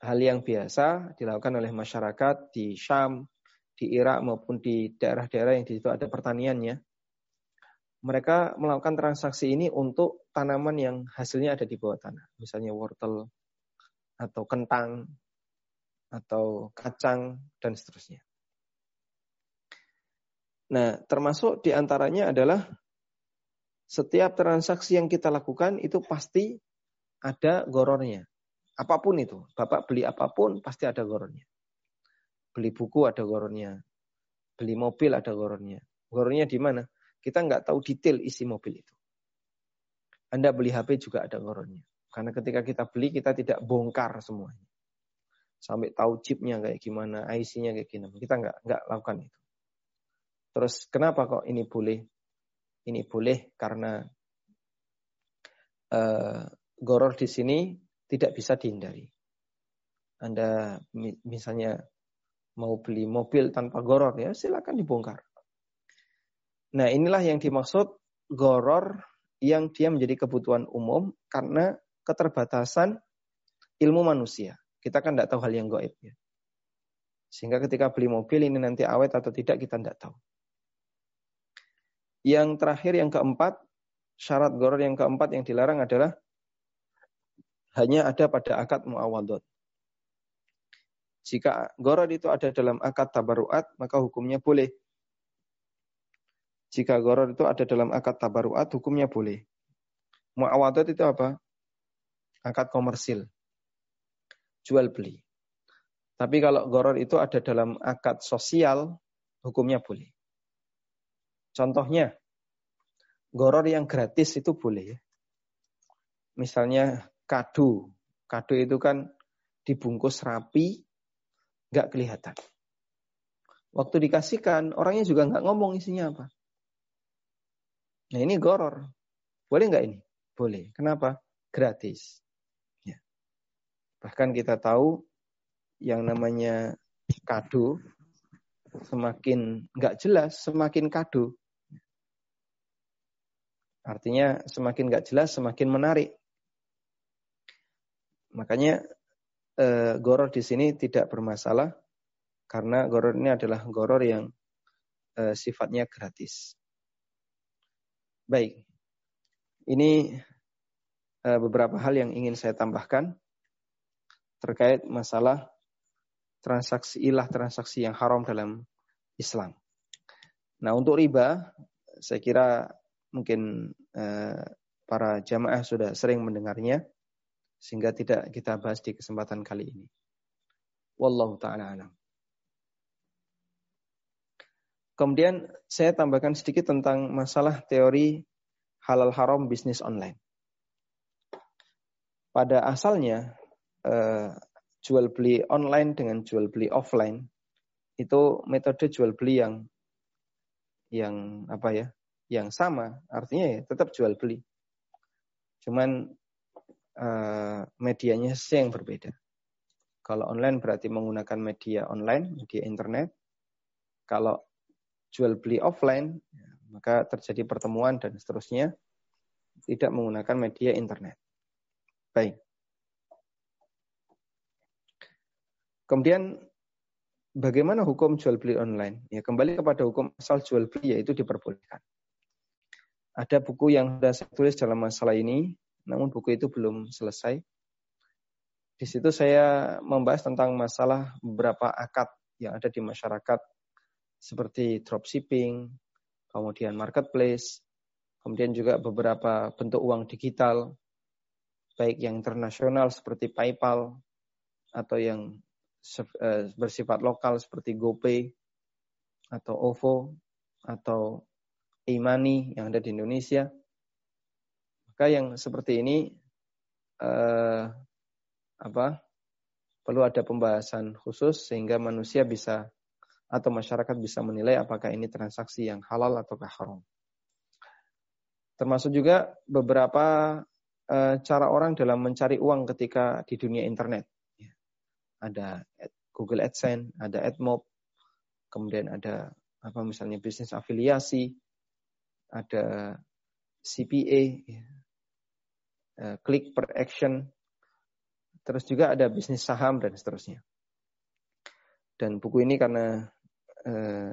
S1: Hal yang biasa dilakukan oleh masyarakat di Syam, di Irak maupun di daerah-daerah yang di situ ada pertaniannya. Mereka melakukan transaksi ini untuk tanaman yang hasilnya ada di bawah tanah. Misalnya wortel atau kentang atau kacang dan seterusnya. Nah, termasuk di antaranya adalah setiap transaksi yang kita lakukan itu pasti ada gorornya. Apa pun itu, Bapak beli apa pun pasti ada gorornya. Beli buku ada gorornya. Beli mobil ada gorornya. Gorornya di mana? Kita nggak tahu detail isi mobil itu. Anda beli HP juga ada gorornya. Karena ketika kita beli kita tidak bongkar semuanya. Sampai tahu chipnya kayak gimana, IC-nya kayak gimana. Kita nggak nggak lakukan itu. Terus kenapa kok ini boleh? Ini boleh karena uh, goror di sini tidak bisa dihindari. Anda misalnya mau beli mobil tanpa goror ya silakan dibongkar. Nah inilah yang dimaksud goror yang dia menjadi kebutuhan umum karena keterbatasan ilmu manusia. Kita kan tidak tahu hal yang goib ya. Sehingga ketika beli mobil ini nanti awet atau tidak kita tidak tahu. Yang terakhir yang keempat, syarat goror yang keempat yang dilarang adalah hanya ada pada akad muawadot. Jika goror itu ada dalam akad tabaruat, maka hukumnya boleh. Jika goror itu ada dalam akad tabaruat, hukumnya boleh. Muawadot itu apa? Akad komersil. Jual beli. Tapi kalau goror itu ada dalam akad sosial, hukumnya boleh. Contohnya, goror yang gratis itu boleh. Misalnya kado. Kado itu kan dibungkus rapi, nggak kelihatan. Waktu dikasihkan, orangnya juga nggak ngomong isinya apa. Nah ini goror. Boleh nggak ini? Boleh. Kenapa? Gratis. Ya. Bahkan kita tahu yang namanya kado semakin nggak jelas, semakin kado. Artinya semakin nggak jelas, semakin menarik. Makanya e, goror di sini tidak bermasalah karena goror ini adalah goror yang e, sifatnya gratis. Baik, ini e, beberapa hal yang ingin saya tambahkan terkait masalah transaksi ilah transaksi yang haram dalam Islam. Nah untuk riba, saya kira mungkin e, para jamaah sudah sering mendengarnya sehingga tidak kita bahas di kesempatan kali ini. Wallahu taala alam. Kemudian saya tambahkan sedikit tentang masalah teori halal haram bisnis online. Pada asalnya eh, jual beli online dengan jual beli offline itu metode jual beli yang yang apa ya yang sama artinya ya tetap jual beli. Cuman uh, medianya saja yang berbeda. Kalau online berarti menggunakan media online media internet. Kalau jual beli offline maka terjadi pertemuan dan seterusnya. Tidak menggunakan media internet. Baik. Kemudian Bagaimana hukum jual beli online? Ya kembali kepada hukum asal jual beli yaitu diperbolehkan. Ada buku yang sudah saya tulis dalam masalah ini, namun buku itu belum selesai. Di situ saya membahas tentang masalah beberapa akad yang ada di masyarakat seperti dropshipping, kemudian marketplace, kemudian juga beberapa bentuk uang digital, baik yang internasional seperti PayPal atau yang Eh, bersifat lokal seperti GoPay atau OVO atau e-money yang ada di Indonesia. Maka yang seperti ini eh, apa perlu ada pembahasan khusus sehingga manusia bisa atau masyarakat bisa menilai apakah ini transaksi yang halal atau haram. Termasuk juga beberapa eh, cara orang dalam mencari uang ketika di dunia internet ada Google AdSense, ada AdMob, kemudian ada apa misalnya bisnis afiliasi, ada CPA, ya, eh, click per action, terus juga ada bisnis saham dan seterusnya. Dan buku ini karena eh,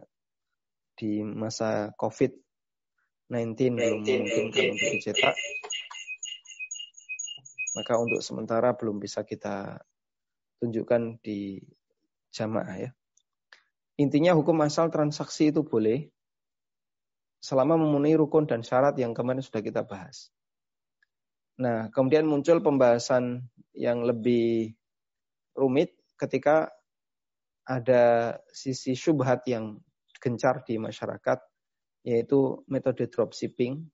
S1: di masa COVID-19 belum memungkinkan untuk dicetak, maka untuk sementara belum bisa kita tunjukkan di jamaah ya. Intinya hukum asal transaksi itu boleh selama memenuhi rukun dan syarat yang kemarin sudah kita bahas. Nah, kemudian muncul pembahasan yang lebih rumit ketika ada sisi syubhat yang gencar di masyarakat, yaitu metode dropshipping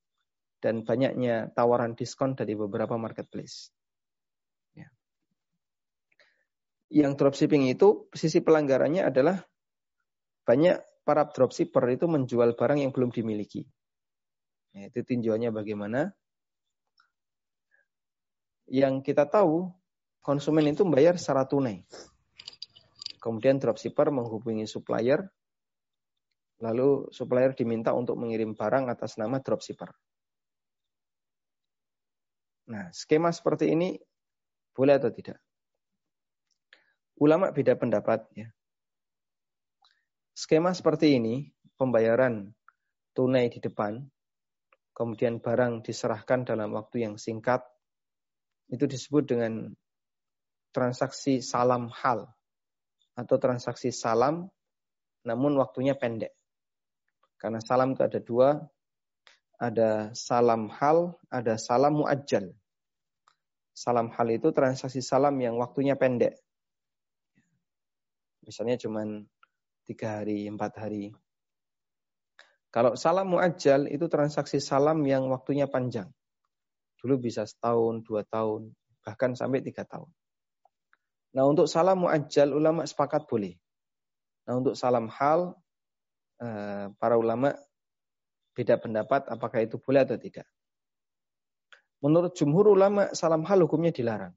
S1: dan banyaknya tawaran diskon dari beberapa marketplace yang dropshipping itu sisi pelanggarannya adalah banyak para dropshipper itu menjual barang yang belum dimiliki. Ya, itu tinjauannya bagaimana? Yang kita tahu konsumen itu membayar secara tunai. Kemudian dropshipper menghubungi supplier, lalu supplier diminta untuk mengirim barang atas nama dropshipper. Nah, skema seperti ini boleh atau tidak? Ulama beda pendapat ya. Skema seperti ini, pembayaran tunai di depan, kemudian barang diserahkan dalam waktu yang singkat, itu disebut dengan transaksi salam hal atau transaksi salam namun waktunya pendek. Karena salam itu ada dua, ada salam hal, ada salam muajjal. Salam hal itu transaksi salam yang waktunya pendek. Misalnya cuma tiga hari, empat hari. Kalau salam muajjal itu transaksi salam yang waktunya panjang. Dulu bisa setahun, dua tahun, bahkan sampai tiga tahun. Nah untuk salam muajjal ulama sepakat boleh. Nah untuk salam hal, eh, para ulama beda pendapat apakah itu boleh atau tidak. Menurut jumhur ulama, salam hal hukumnya dilarang.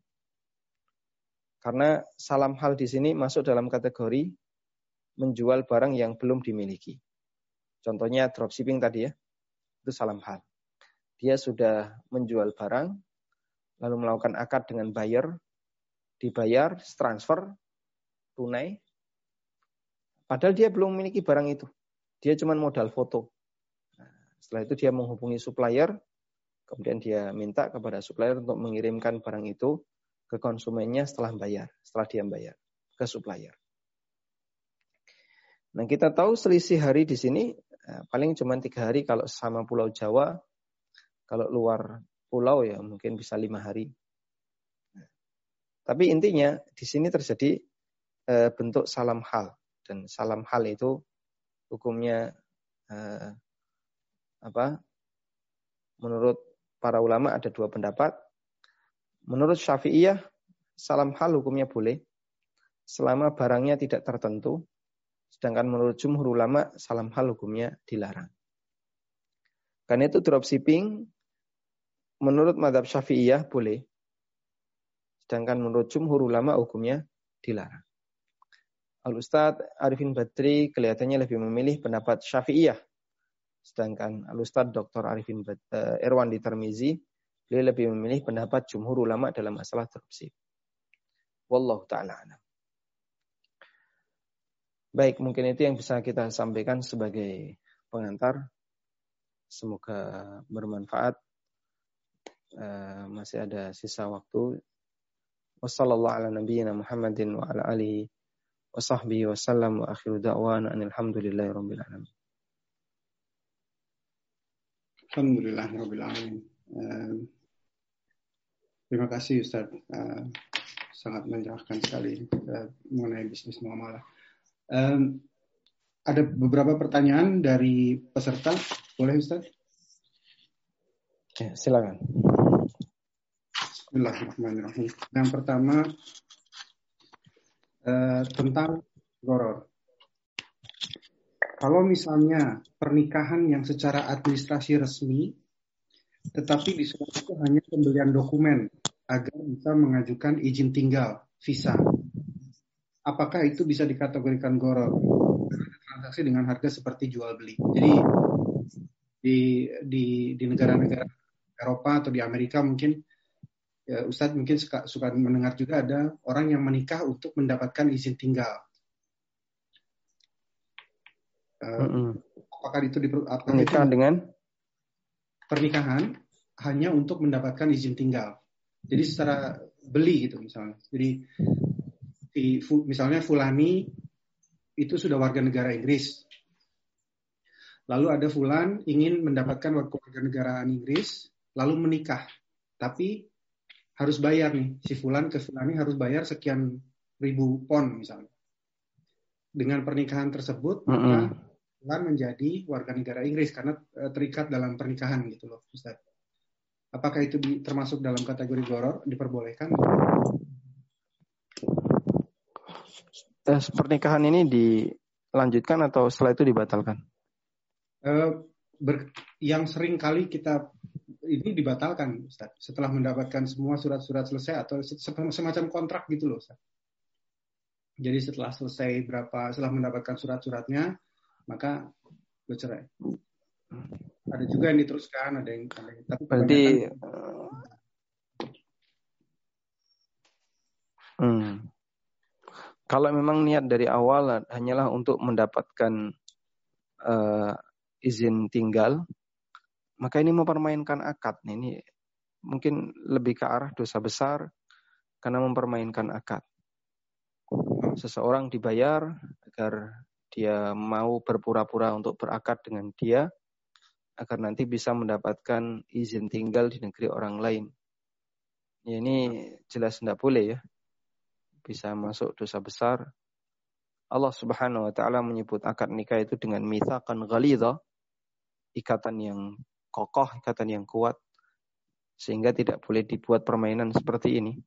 S1: Karena salam hal di sini masuk dalam kategori menjual barang yang belum dimiliki. Contohnya dropshipping tadi ya, itu salam hal. Dia sudah menjual barang, lalu melakukan akad dengan buyer, dibayar, transfer, tunai. Padahal dia belum memiliki barang itu. Dia cuma modal foto. Nah, setelah itu dia menghubungi supplier, kemudian dia minta kepada supplier untuk mengirimkan barang itu ke konsumennya setelah bayar, setelah dia bayar ke supplier. Nah kita tahu selisih hari di sini eh, paling cuma tiga hari kalau sama Pulau Jawa, kalau luar pulau ya mungkin bisa lima hari. Tapi intinya di sini terjadi eh, bentuk salam hal dan salam hal itu hukumnya eh, apa? Menurut para ulama ada dua pendapat. Menurut Syafi'iyah, salam hal hukumnya boleh selama barangnya tidak tertentu Sedangkan menurut jumhur ulama salam hal hukumnya dilarang. Karena itu dropshipping menurut madhab syafi'iyah boleh. Sedangkan menurut jumhur ulama hukumnya dilarang. Al-Ustadz Arifin Badri kelihatannya lebih memilih pendapat Syafi'iyah. Sedangkan Al-Ustadz Dr. Arifin Bad, uh, Erwan Tarmizi, beliau lebih memilih pendapat jumhur ulama dalam masalah dropship. Wallahu ta'ala alam. Baik, mungkin itu yang bisa kita sampaikan sebagai pengantar. Semoga bermanfaat. Uh, masih ada sisa waktu. Wassalamualaikum warahmatullahi wabarakatuh.
S2: Uh, terima kasih Ustaz. Uh, sangat menjelaskan sekali uh, mengenai bisnis muamalah. Um, ada beberapa pertanyaan dari peserta. Boleh Ustaz?
S1: Ya, silakan.
S2: Bismillahirrahmanirrahim. Yang pertama Eh, tentang goror. Kalau misalnya pernikahan yang secara administrasi resmi, tetapi di sana itu hanya pembelian dokumen agar bisa mengajukan izin tinggal, visa. Apakah itu bisa dikategorikan goror? Transaksi dengan harga seperti jual beli. Jadi di di di negara-negara Eropa atau di Amerika mungkin ya, Ustadz mungkin suka, suka mendengar juga ada orang yang menikah untuk mendapatkan izin tinggal. Uh, mm -hmm. Apakah itu
S1: apakah menikah itu, dengan
S2: pernikahan hanya untuk mendapatkan izin tinggal. Jadi secara beli gitu misalnya. Jadi di, misalnya Fulani itu sudah warga negara Inggris. Lalu ada Fulan ingin mendapatkan warga negara Inggris, lalu menikah. Tapi harus bayar nih si fulan ke fulani harus bayar sekian ribu pon misalnya dengan pernikahan tersebut mm -hmm. fulan menjadi warga negara Inggris karena uh, terikat dalam pernikahan gitu loh Ustaz apakah itu di, termasuk dalam kategori goror diperbolehkan
S1: tes pernikahan ini dilanjutkan atau setelah itu dibatalkan
S2: uh, ber, yang sering kali kita ini dibatalkan Ustaz, setelah mendapatkan semua surat-surat selesai atau semacam kontrak gitu loh Ustaz. Jadi setelah selesai berapa setelah mendapatkan surat-suratnya maka bercerai. Ada juga yang diteruskan, ada yang ada yang
S1: tapi berarti uh, hmm. Kalau memang niat dari awal hanyalah untuk mendapatkan uh, izin tinggal, maka ini mempermainkan akad. Ini mungkin lebih ke arah dosa besar karena mempermainkan akad. Seseorang dibayar agar dia mau berpura-pura untuk berakad dengan dia agar nanti bisa mendapatkan izin tinggal di negeri orang lain. Ya, ini jelas tidak boleh ya. Bisa masuk dosa besar. Allah Subhanahu wa taala menyebut akad nikah itu dengan mitsaqan ghalidha, ikatan yang kokoh, ikatan yang kuat, sehingga tidak boleh dibuat permainan seperti ini.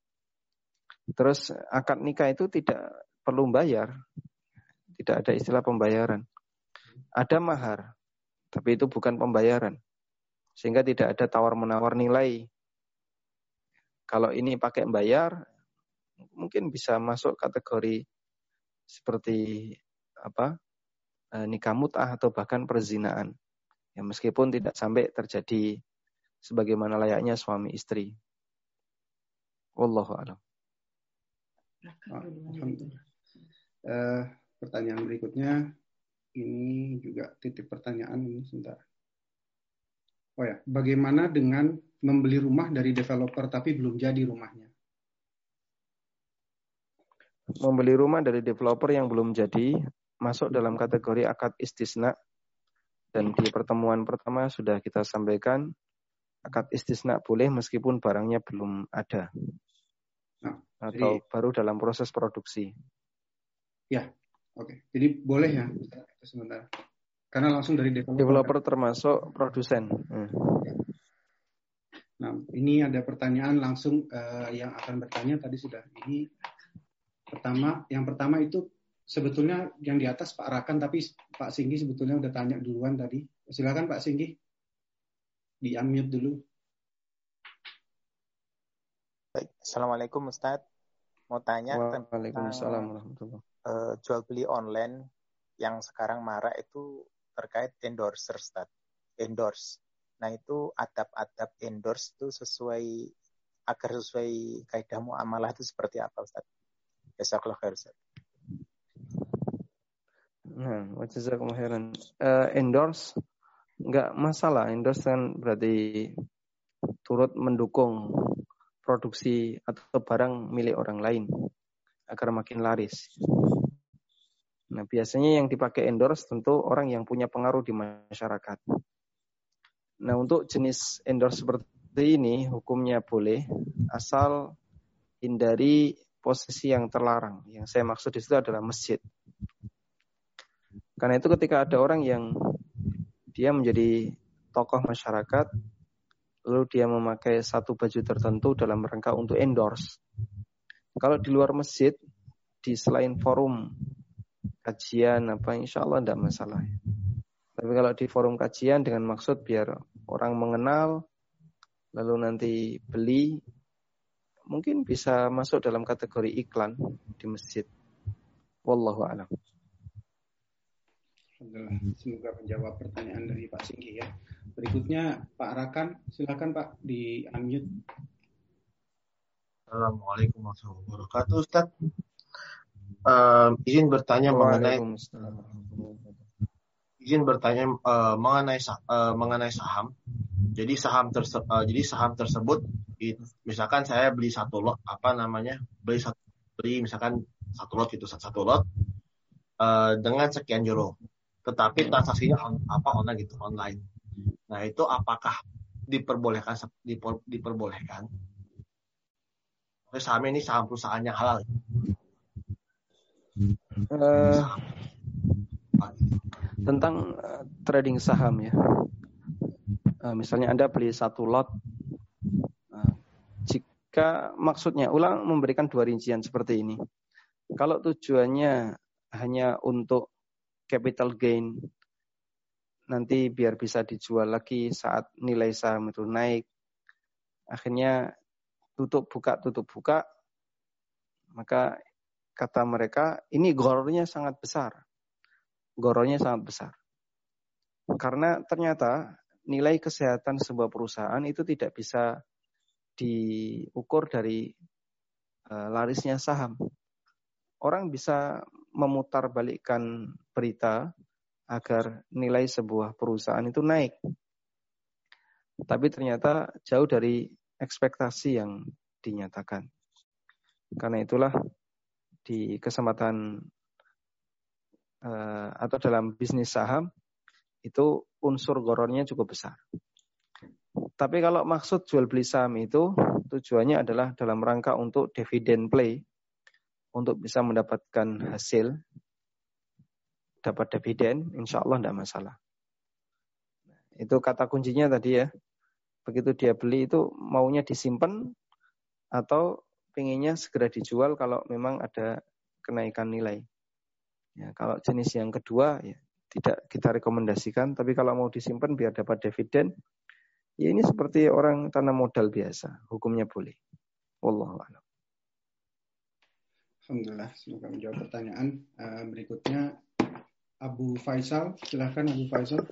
S1: Terus akad nikah itu tidak perlu bayar, tidak ada istilah pembayaran. Ada mahar, tapi itu bukan pembayaran, sehingga tidak ada tawar menawar nilai. Kalau ini pakai bayar, mungkin bisa masuk kategori seperti apa eh, nikah mut'ah atau bahkan perzinaan. Ya meskipun tidak sampai terjadi sebagaimana layaknya suami istri. Wallahu a'lam.
S2: Uh, pertanyaan berikutnya ini juga titik pertanyaan ini sebentar. Oh ya, bagaimana dengan membeli rumah dari developer tapi belum jadi rumahnya?
S1: Membeli rumah dari developer yang belum jadi masuk dalam kategori akad istisna dan di pertemuan pertama sudah kita sampaikan akad istisna boleh meskipun barangnya belum ada. Nah, atau jadi, baru dalam proses produksi.
S2: Ya, oke. Okay. Jadi boleh ya sebentar. Karena langsung dari developer.
S1: Developer termasuk produsen. Hmm.
S2: Nah, ini ada pertanyaan langsung uh, yang akan bertanya tadi sudah. Ini pertama, yang pertama itu sebetulnya yang di atas Pak Rakan, tapi Pak Singgi sebetulnya udah tanya duluan tadi. Silakan Pak Singgi. Di unmute dulu.
S3: Baik. Assalamualaikum Ustaz. Mau tanya
S1: Waalaikumsalam
S3: warahmatullahi uh, jual beli online yang sekarang marak itu terkait endorser Ustaz. Endorse. Nah, itu adab-adab endorse itu sesuai agar sesuai kaidah muamalah itu seperti apa Ustaz? Jazakallah khair.
S1: Nah, wajazakumullah khairan. Uh, endorse enggak masalah. Endorse kan berarti turut mendukung produksi atau barang milik orang lain agar makin laris. Nah, biasanya yang dipakai endorse tentu orang yang punya pengaruh di masyarakat. Nah, untuk jenis endorse seperti ini hukumnya boleh asal hindari posisi yang terlarang. Yang saya maksud di situ adalah masjid. Karena itu ketika ada orang yang dia menjadi tokoh masyarakat lalu dia memakai satu baju tertentu dalam rangka untuk endorse. Kalau di luar masjid, di selain forum kajian apa insya Allah tidak masalah. Tapi kalau di forum kajian dengan maksud biar orang mengenal, lalu nanti beli, mungkin bisa masuk dalam kategori iklan di masjid. Wallahu a'lam.
S2: Alhamdulillah. Semoga menjawab pertanyaan dari Pak Singgi ya. Berikutnya Pak Rakan, silakan Pak di unmute.
S4: Assalamualaikum warahmatullahi wabarakatuh, Ustaz. Uh, izin bertanya mengenai izin bertanya uh, mengenai uh, mengenai saham. Jadi saham terse uh, jadi saham tersebut misalkan saya beli satu lot apa namanya beli satu beli misalkan satu lot itu satu, lot uh, dengan sekian euro tetapi transaksinya on, apa online gitu online. Nah itu apakah diperbolehkan diper, diperbolehkan? Saham ini saham perusahaan yang halal.
S1: Uh, tentang uh, trading saham ya. Misalnya Anda beli satu lot, jika maksudnya ulang memberikan dua rincian seperti ini. Kalau tujuannya hanya untuk capital gain nanti biar bisa dijual lagi saat nilai saham itu naik. Akhirnya tutup buka tutup buka maka kata mereka ini gorornya sangat besar. Gorornya sangat besar. Karena ternyata nilai kesehatan sebuah perusahaan itu tidak bisa diukur dari uh, larisnya saham. Orang bisa memutarbalikkan berita agar nilai sebuah perusahaan itu naik. Tapi ternyata jauh dari ekspektasi yang dinyatakan. Karena itulah di kesempatan uh, atau dalam bisnis saham itu unsur gorornya cukup besar. Tapi kalau maksud jual beli saham itu tujuannya adalah dalam rangka untuk dividend play untuk bisa mendapatkan hasil, dapat dividen, insya Allah tidak masalah. Itu kata kuncinya tadi ya. Begitu dia beli itu maunya disimpan atau pengennya segera dijual kalau memang ada kenaikan nilai. Ya, kalau jenis yang kedua ya tidak kita rekomendasikan, tapi kalau mau disimpan biar dapat dividen, ya ini seperti orang tanam modal biasa, hukumnya boleh. Wallahu a'lam.
S2: Alhamdulillah, semoga menjawab pertanyaan. Uh, berikutnya Abu Faisal, silahkan Abu Faisal.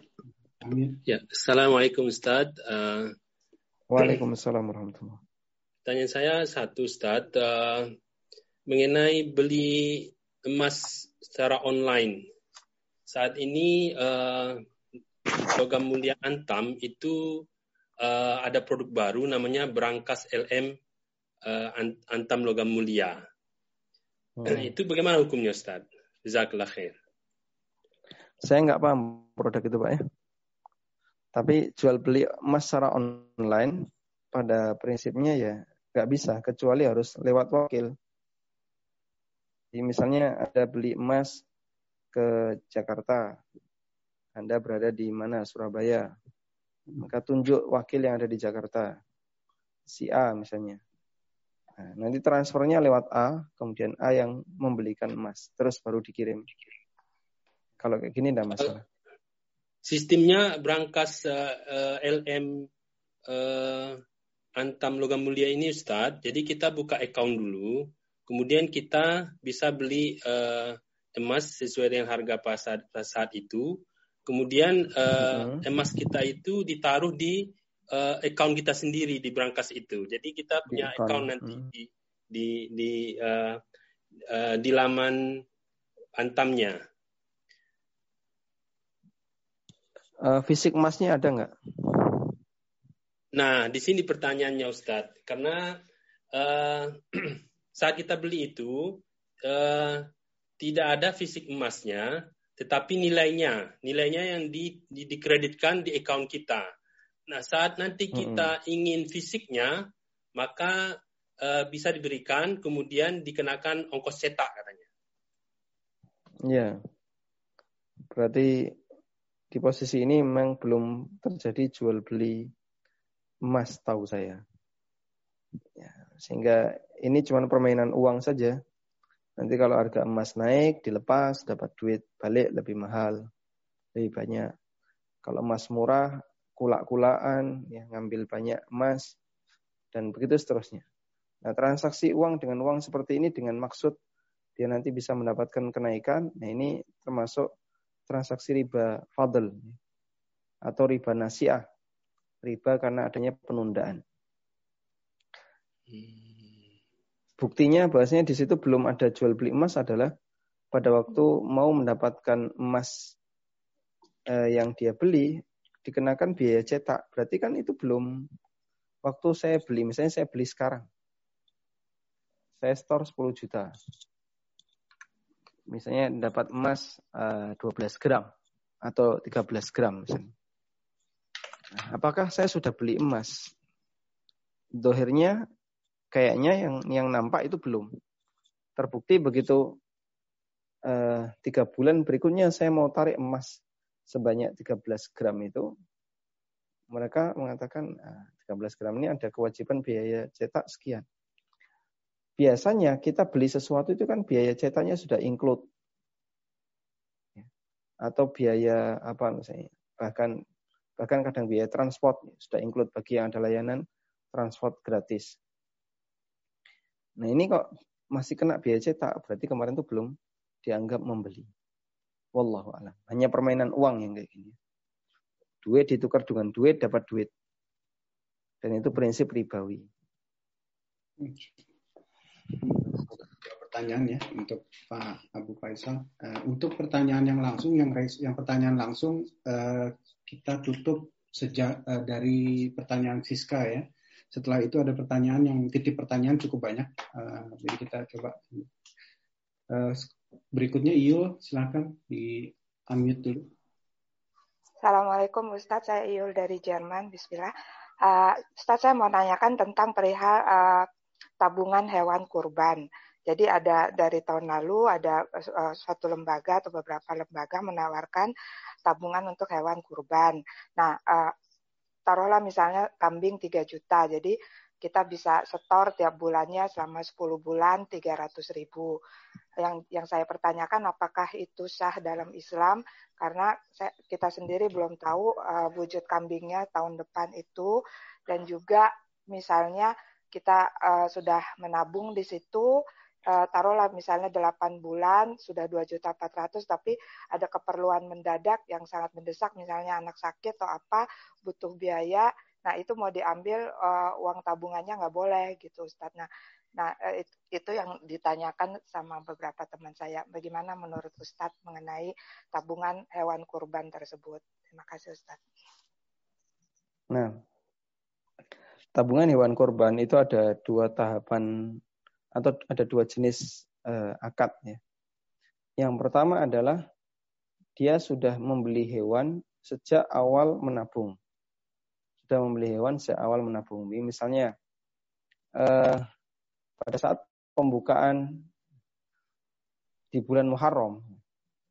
S5: Amin. Ya, Assalamualaikum Ustaz. Uh,
S1: Waalaikumsalam warahmatullahi
S5: Tanya saya satu Ustaz, uh, mengenai beli emas secara online. Saat ini uh, logam mulia Antam itu uh, ada produk baru namanya Berangkas LM uh, Antam logam mulia. Hmm. itu bagaimana hukumnya Ustaz? Jazakallah khair.
S1: Saya nggak paham produk itu Pak ya. Tapi jual beli emas secara online pada prinsipnya ya nggak bisa kecuali harus lewat wakil. Jadi misalnya ada beli emas ke Jakarta, Anda berada di mana Surabaya, maka tunjuk wakil yang ada di Jakarta, si A misalnya. Nah, nanti transfernya lewat A, kemudian A yang membelikan emas, terus baru dikirim. Kalau kayak gini tidak masalah.
S5: Sistemnya berangkas uh, uh, LM uh, Antam Logam Mulia ini Ustadz, jadi kita buka account dulu, kemudian kita bisa beli uh, emas sesuai dengan harga pasar saat itu, kemudian uh, emas kita itu ditaruh di uh, account kita sendiri di berangkas itu. Jadi kita punya account, account nanti hmm. di di di uh, uh, di laman Antamnya.
S1: Uh, fisik emasnya ada nggak?
S5: Nah, di sini pertanyaannya Ustadz, karena uh, [CLEARS THROAT] saat kita beli itu uh, tidak ada fisik emasnya, tetapi nilainya, nilainya yang di, di, dikreditkan di account kita. Nah, saat nanti kita hmm. ingin fisiknya, maka uh, bisa diberikan, kemudian dikenakan ongkos cetak katanya.
S1: Ya, berarti di posisi ini memang belum terjadi jual beli emas tahu saya. Ya, sehingga ini cuma permainan uang saja. Nanti kalau harga emas naik, dilepas, dapat duit balik lebih mahal, lebih banyak. Kalau emas murah, kulak-kulaan, ya, ngambil banyak emas, dan begitu seterusnya. Nah, transaksi uang dengan uang seperti ini dengan maksud dia nanti bisa mendapatkan kenaikan, nah ini termasuk transaksi riba fadl atau riba nasiah riba karena adanya penundaan. Buktinya bahwasanya di situ belum ada jual beli emas adalah pada waktu mau mendapatkan emas eh, yang dia beli dikenakan biaya cetak. Berarti kan itu belum waktu saya beli. Misalnya saya beli sekarang. Saya store 10 juta. Misalnya dapat emas eh, 12 gram atau 13 gram misalnya. Apakah saya sudah beli emas? Dohirnya kayaknya yang yang nampak itu belum. Terbukti begitu uh, tiga bulan berikutnya saya mau tarik emas sebanyak 13 gram itu. Mereka mengatakan ah, 13 gram ini ada kewajiban biaya cetak sekian. Biasanya kita beli sesuatu itu kan biaya cetaknya sudah include. Ya. Atau biaya apa misalnya, bahkan Bahkan kadang biaya transport sudah include bagi yang ada layanan transport gratis. Nah ini kok masih kena biaya cetak, berarti kemarin tuh belum dianggap membeli. Wallahu a'lam. Hanya permainan uang yang kayak gini. Duit ditukar dengan duit dapat duit. Dan itu prinsip ribawi.
S2: Pertanyaan ya untuk Pak Abu Faisal. Uh, untuk pertanyaan yang langsung, yang yang pertanyaan langsung uh, kita tutup sejak uh, dari pertanyaan Siska ya. Setelah itu ada pertanyaan yang titik pertanyaan cukup banyak. Uh, jadi kita coba. Uh, berikutnya Iul, silakan di unmute dulu.
S6: Assalamualaikum Ustadz, saya Iul dari Jerman. Bismillah. Uh, Ustadz saya mau tanyakan tentang perihal uh, tabungan hewan kurban. Jadi ada dari tahun lalu ada uh, suatu lembaga atau beberapa lembaga menawarkan tabungan untuk hewan kurban. Nah, uh, taruhlah misalnya kambing 3 juta. Jadi kita bisa setor tiap bulannya selama 10 bulan 300 ribu. Yang yang saya pertanyakan apakah itu sah dalam Islam karena saya, kita sendiri belum tahu uh, wujud kambingnya tahun depan itu dan juga misalnya kita uh, sudah menabung di situ uh, taruhlah misalnya 8 bulan sudah 2 juta 400 tapi ada keperluan mendadak yang sangat mendesak misalnya anak sakit atau apa butuh biaya nah itu mau diambil uh, uang tabungannya nggak boleh gitu Ustadz. Nah nah uh, itu yang ditanyakan sama beberapa teman saya bagaimana menurut Ustadz mengenai tabungan hewan kurban tersebut? Terima kasih Ustadz.
S1: Nah tabungan hewan kurban itu ada dua tahapan atau ada dua jenis uh, akad ya. Yang pertama adalah dia sudah membeli hewan sejak awal menabung. Sudah membeli hewan sejak awal menabung. Misalnya uh, pada saat pembukaan di bulan Muharram,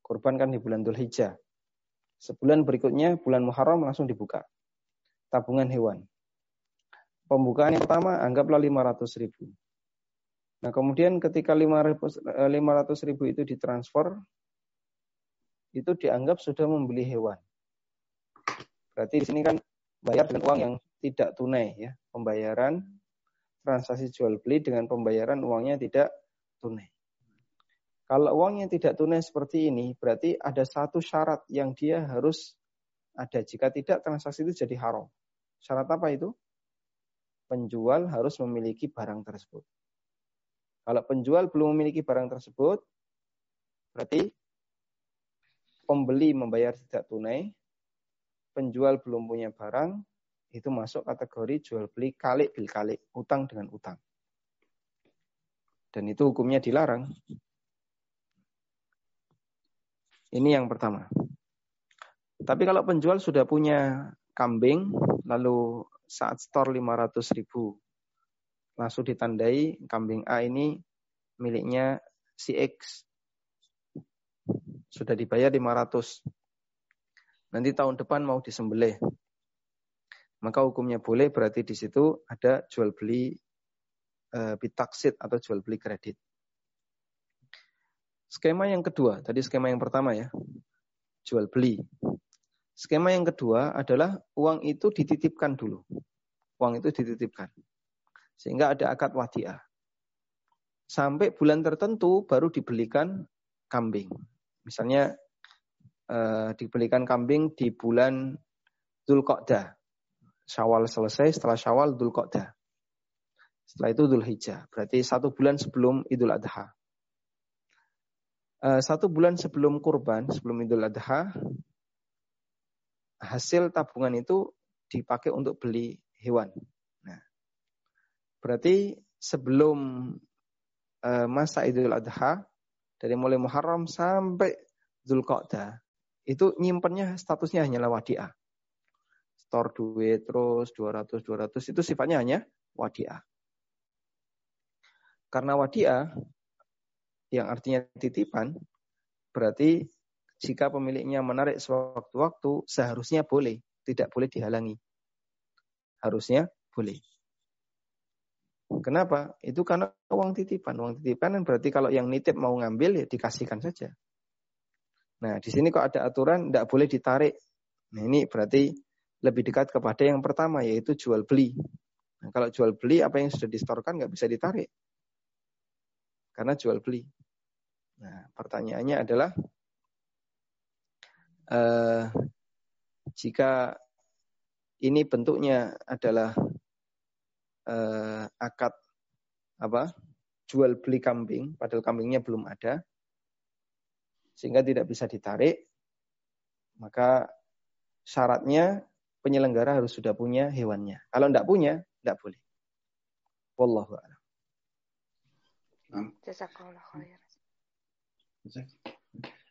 S1: kurban kan di bulan Dhul Hijjah. Sebulan berikutnya bulan Muharram langsung dibuka. Tabungan hewan. Pembukaan yang pertama anggaplah 500 ribu Nah kemudian ketika 500 eh, ribu itu ditransfer, itu dianggap sudah membeli hewan. Berarti di sini kan bayar dengan uang yang tidak tunai ya, pembayaran transaksi jual beli dengan pembayaran uangnya tidak tunai. Kalau uangnya tidak tunai seperti ini, berarti ada satu syarat yang dia harus ada. Jika tidak, transaksi itu jadi haram. Syarat apa itu? Penjual harus memiliki barang tersebut. Kalau penjual belum memiliki barang tersebut, berarti pembeli membayar tidak tunai, penjual belum punya barang, itu masuk kategori jual beli kalik bil kalik, utang dengan utang. Dan itu hukumnya dilarang. Ini yang pertama. Tapi kalau penjual sudah punya kambing, lalu saat store 500 ribu langsung ditandai kambing A ini miliknya si X. Sudah dibayar 500. Nanti tahun depan mau disembelih. Maka hukumnya boleh berarti di situ ada jual beli e, bitaksit atau jual beli kredit. Skema yang kedua, tadi skema yang pertama ya, jual beli. Skema yang kedua adalah uang itu dititipkan dulu. Uang itu dititipkan. Sehingga ada akad wadiah. Sampai bulan tertentu baru dibelikan kambing. Misalnya eh, dibelikan kambing di bulan Dzulqa'dah. Syawal selesai, setelah Syawal Dzulqa'dah. Setelah itu Dhul Hijjah. Berarti satu bulan sebelum Idul Adha. Eh, satu bulan sebelum kurban, sebelum Idul Adha, hasil tabungan itu dipakai untuk beli hewan. Berarti sebelum uh, masa Idul Adha dari mulai Muharram sampai Zulqa'dah itu nyimpennya statusnya hanyalah wadiah. Store duit terus 200 200 itu sifatnya hanya wadiah. Karena wadiah yang artinya titipan berarti jika pemiliknya menarik sewaktu-waktu seharusnya boleh, tidak boleh dihalangi. Harusnya boleh. Kenapa? Itu karena uang titipan. Uang titipan kan berarti kalau yang nitip mau ngambil ya dikasihkan saja. Nah, di sini kok ada aturan tidak boleh ditarik. Nah, ini berarti lebih dekat kepada yang pertama yaitu jual beli. Nah, kalau jual beli apa yang sudah distorkan nggak bisa ditarik. Karena jual beli. Nah, pertanyaannya adalah eh, jika ini bentuknya adalah uh, akad apa jual beli kambing, padahal kambingnya belum ada, sehingga tidak bisa ditarik, maka syaratnya penyelenggara harus sudah punya hewannya. Kalau tidak punya, tidak boleh. Wallahu a'lam.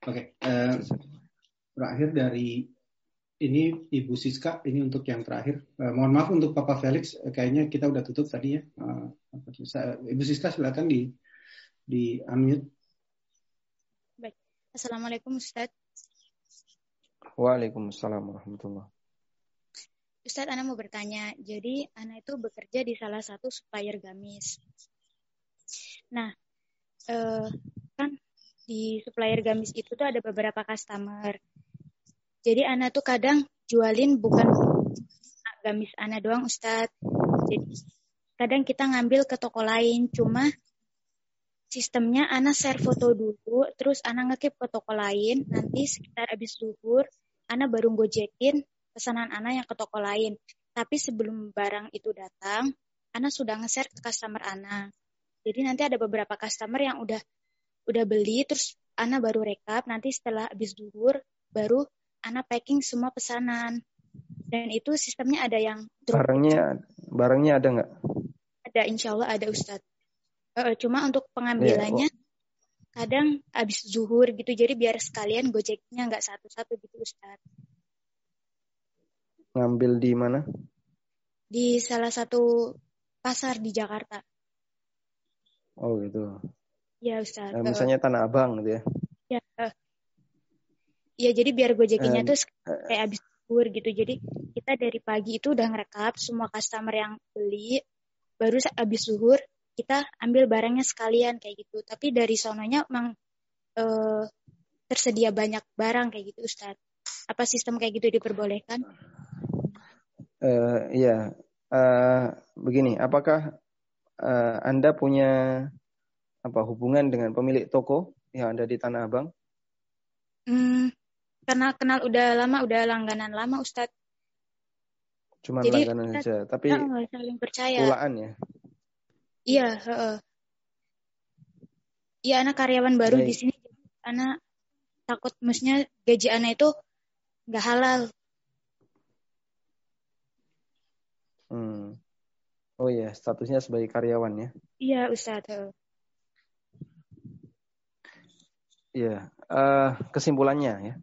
S2: Oke, uh, terakhir dari ini Ibu Siska, ini untuk yang terakhir. Uh, mohon maaf untuk Papa Felix, uh, kayaknya kita udah tutup tadi ya. Uh, Ibu Siska silakan di di unmute.
S7: Baik. Assalamualaikum Ustaz.
S1: Waalaikumsalam warahmatullah.
S7: Ustaz, Ana mau bertanya. Jadi, Ana itu bekerja di salah satu supplier gamis. Nah, uh, kan di supplier gamis itu tuh ada beberapa customer. Jadi Ana tuh kadang jualin bukan gamis Ana doang Ustadz. Jadi kadang kita ngambil ke toko lain, cuma sistemnya Ana share foto dulu, terus Ana ngekip ke toko lain, nanti sekitar habis zuhur, Ana baru gojekin pesanan Ana yang ke toko lain. Tapi sebelum barang itu datang, Ana sudah nge-share ke customer Ana. Jadi nanti ada beberapa customer yang udah udah beli, terus Ana baru rekap, nanti setelah habis zuhur, baru anak packing semua pesanan. Dan itu sistemnya ada yang
S1: barangnya barangnya ada nggak?
S7: Ada, insya Allah ada Ustadz. Uh, cuma untuk pengambilannya yeah, oh. kadang habis zuhur gitu, jadi biar sekalian gojeknya nggak satu-satu gitu Ustadz.
S1: Ngambil di mana?
S7: Di salah satu pasar di Jakarta.
S1: Oh gitu.
S7: Ya Ustadz.
S1: Nah, misalnya Tanah Abang gitu ya?
S7: Ya, uh, ya jadi biar gojekinya um, tuh kayak abis libur gitu jadi kita dari pagi itu udah ngerekap semua customer yang beli baru abis zuhur kita ambil barangnya sekalian kayak gitu. Tapi dari sononya memang uh, tersedia banyak barang kayak gitu Ustaz. Apa sistem kayak gitu diperbolehkan?
S1: Uh, iya, uh, begini, apakah uh, Anda punya apa hubungan dengan pemilik toko yang ada di Tanah Abang?
S7: Hmm, karena kenal udah lama, udah langganan lama Ustadz.
S1: Cuma Jadi, langganan aja, tapi
S7: saling percaya.
S1: Pulaan ya?
S7: Iya, uh, Iya, anak karyawan baru Baik. di sini. Anak takut, maksudnya gaji anak itu nggak halal.
S1: Hmm. Oh iya, statusnya sebagai karyawan ya?
S7: Iya, Ustaz.
S1: Iya, uh, kesimpulannya ya.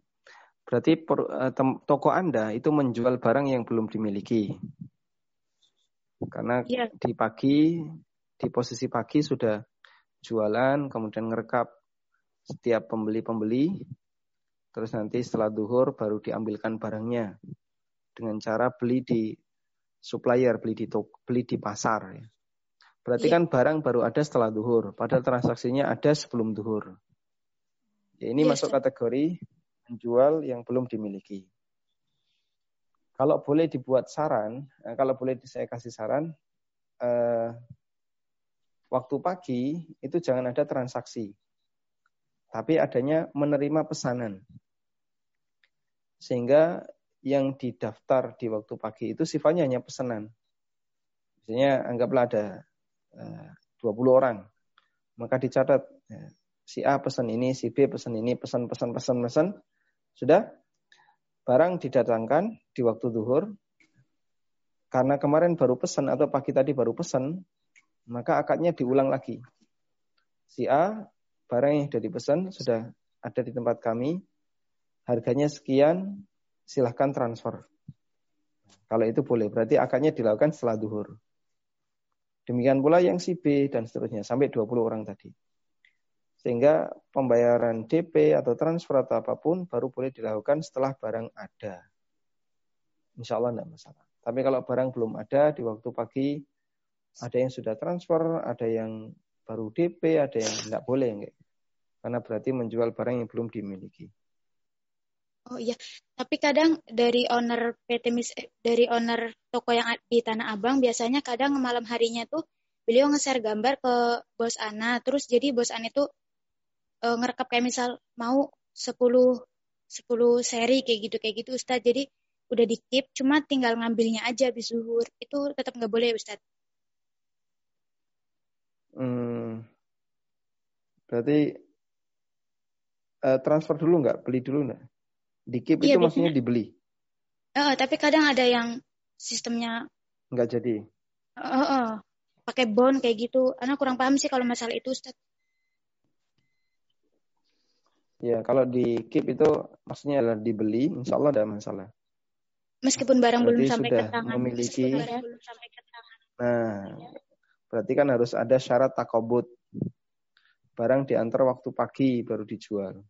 S1: Berarti per, uh, toko Anda itu menjual barang yang belum dimiliki. Karena ya. di pagi, di posisi pagi sudah jualan, kemudian ngerekap setiap pembeli-pembeli, terus nanti setelah duhur baru diambilkan barangnya dengan cara beli di supplier beli di toko, beli di pasar ya. Berarti yeah. kan barang baru ada setelah duhur, padahal transaksinya ada sebelum duhur. Ya, ini iya, masuk kategori menjual yang belum dimiliki. Kalau boleh dibuat saran, eh, kalau boleh saya kasih saran, eh, waktu pagi itu jangan ada transaksi, tapi adanya menerima pesanan. Sehingga yang didaftar di waktu pagi itu sifatnya hanya pesanan. Misalnya anggaplah ada eh, 20 orang, maka dicatat si A pesan ini, si B pesan ini, pesan pesan pesan pesan, sudah barang didatangkan di waktu duhur. Karena kemarin baru pesan atau pagi tadi baru pesan, maka akadnya diulang lagi. Si A barang yang sudah dipesan sudah ada di tempat kami, harganya sekian, silahkan transfer. Kalau itu boleh, berarti akadnya dilakukan setelah duhur. Demikian pula yang si B dan seterusnya, sampai 20 orang tadi. Sehingga pembayaran DP atau transfer atau apa pun baru boleh dilakukan setelah barang ada. Insya Allah tidak masalah. Tapi kalau barang belum ada di waktu pagi, ada yang sudah transfer, ada yang baru DP, ada yang tidak boleh. Karena berarti menjual barang yang belum dimiliki.
S7: Oh iya, tapi kadang dari owner PT Mis eh, dari owner toko yang di Tanah Abang biasanya kadang malam harinya tuh beliau nge-share gambar ke bos Ana, terus jadi bos Ana itu e, ngerekap kayak misal mau 10 10 seri kayak gitu kayak gitu Ustadz. Jadi udah di keep cuma tinggal ngambilnya aja habis zuhur. Itu tetap nggak boleh Ustadz.
S1: Hmm. Berarti uh, transfer dulu nggak? Beli dulu nggak? Di keep iya, itu maksudnya dibeli.
S7: Uh, tapi kadang ada yang sistemnya
S1: nggak jadi.
S7: Uh, uh, uh. Pakai bond kayak gitu. Anak kurang paham sih kalau masalah itu, Ustaz.
S1: Ya, kalau di keep itu maksudnya adalah dibeli, insya Allah ada masalah.
S7: Meskipun barang berarti belum sampai ke tangan.
S1: Memiliki, belum sampai ke tangan. Nah, berarti kan harus ada syarat takobut. Barang diantar waktu pagi baru dijual.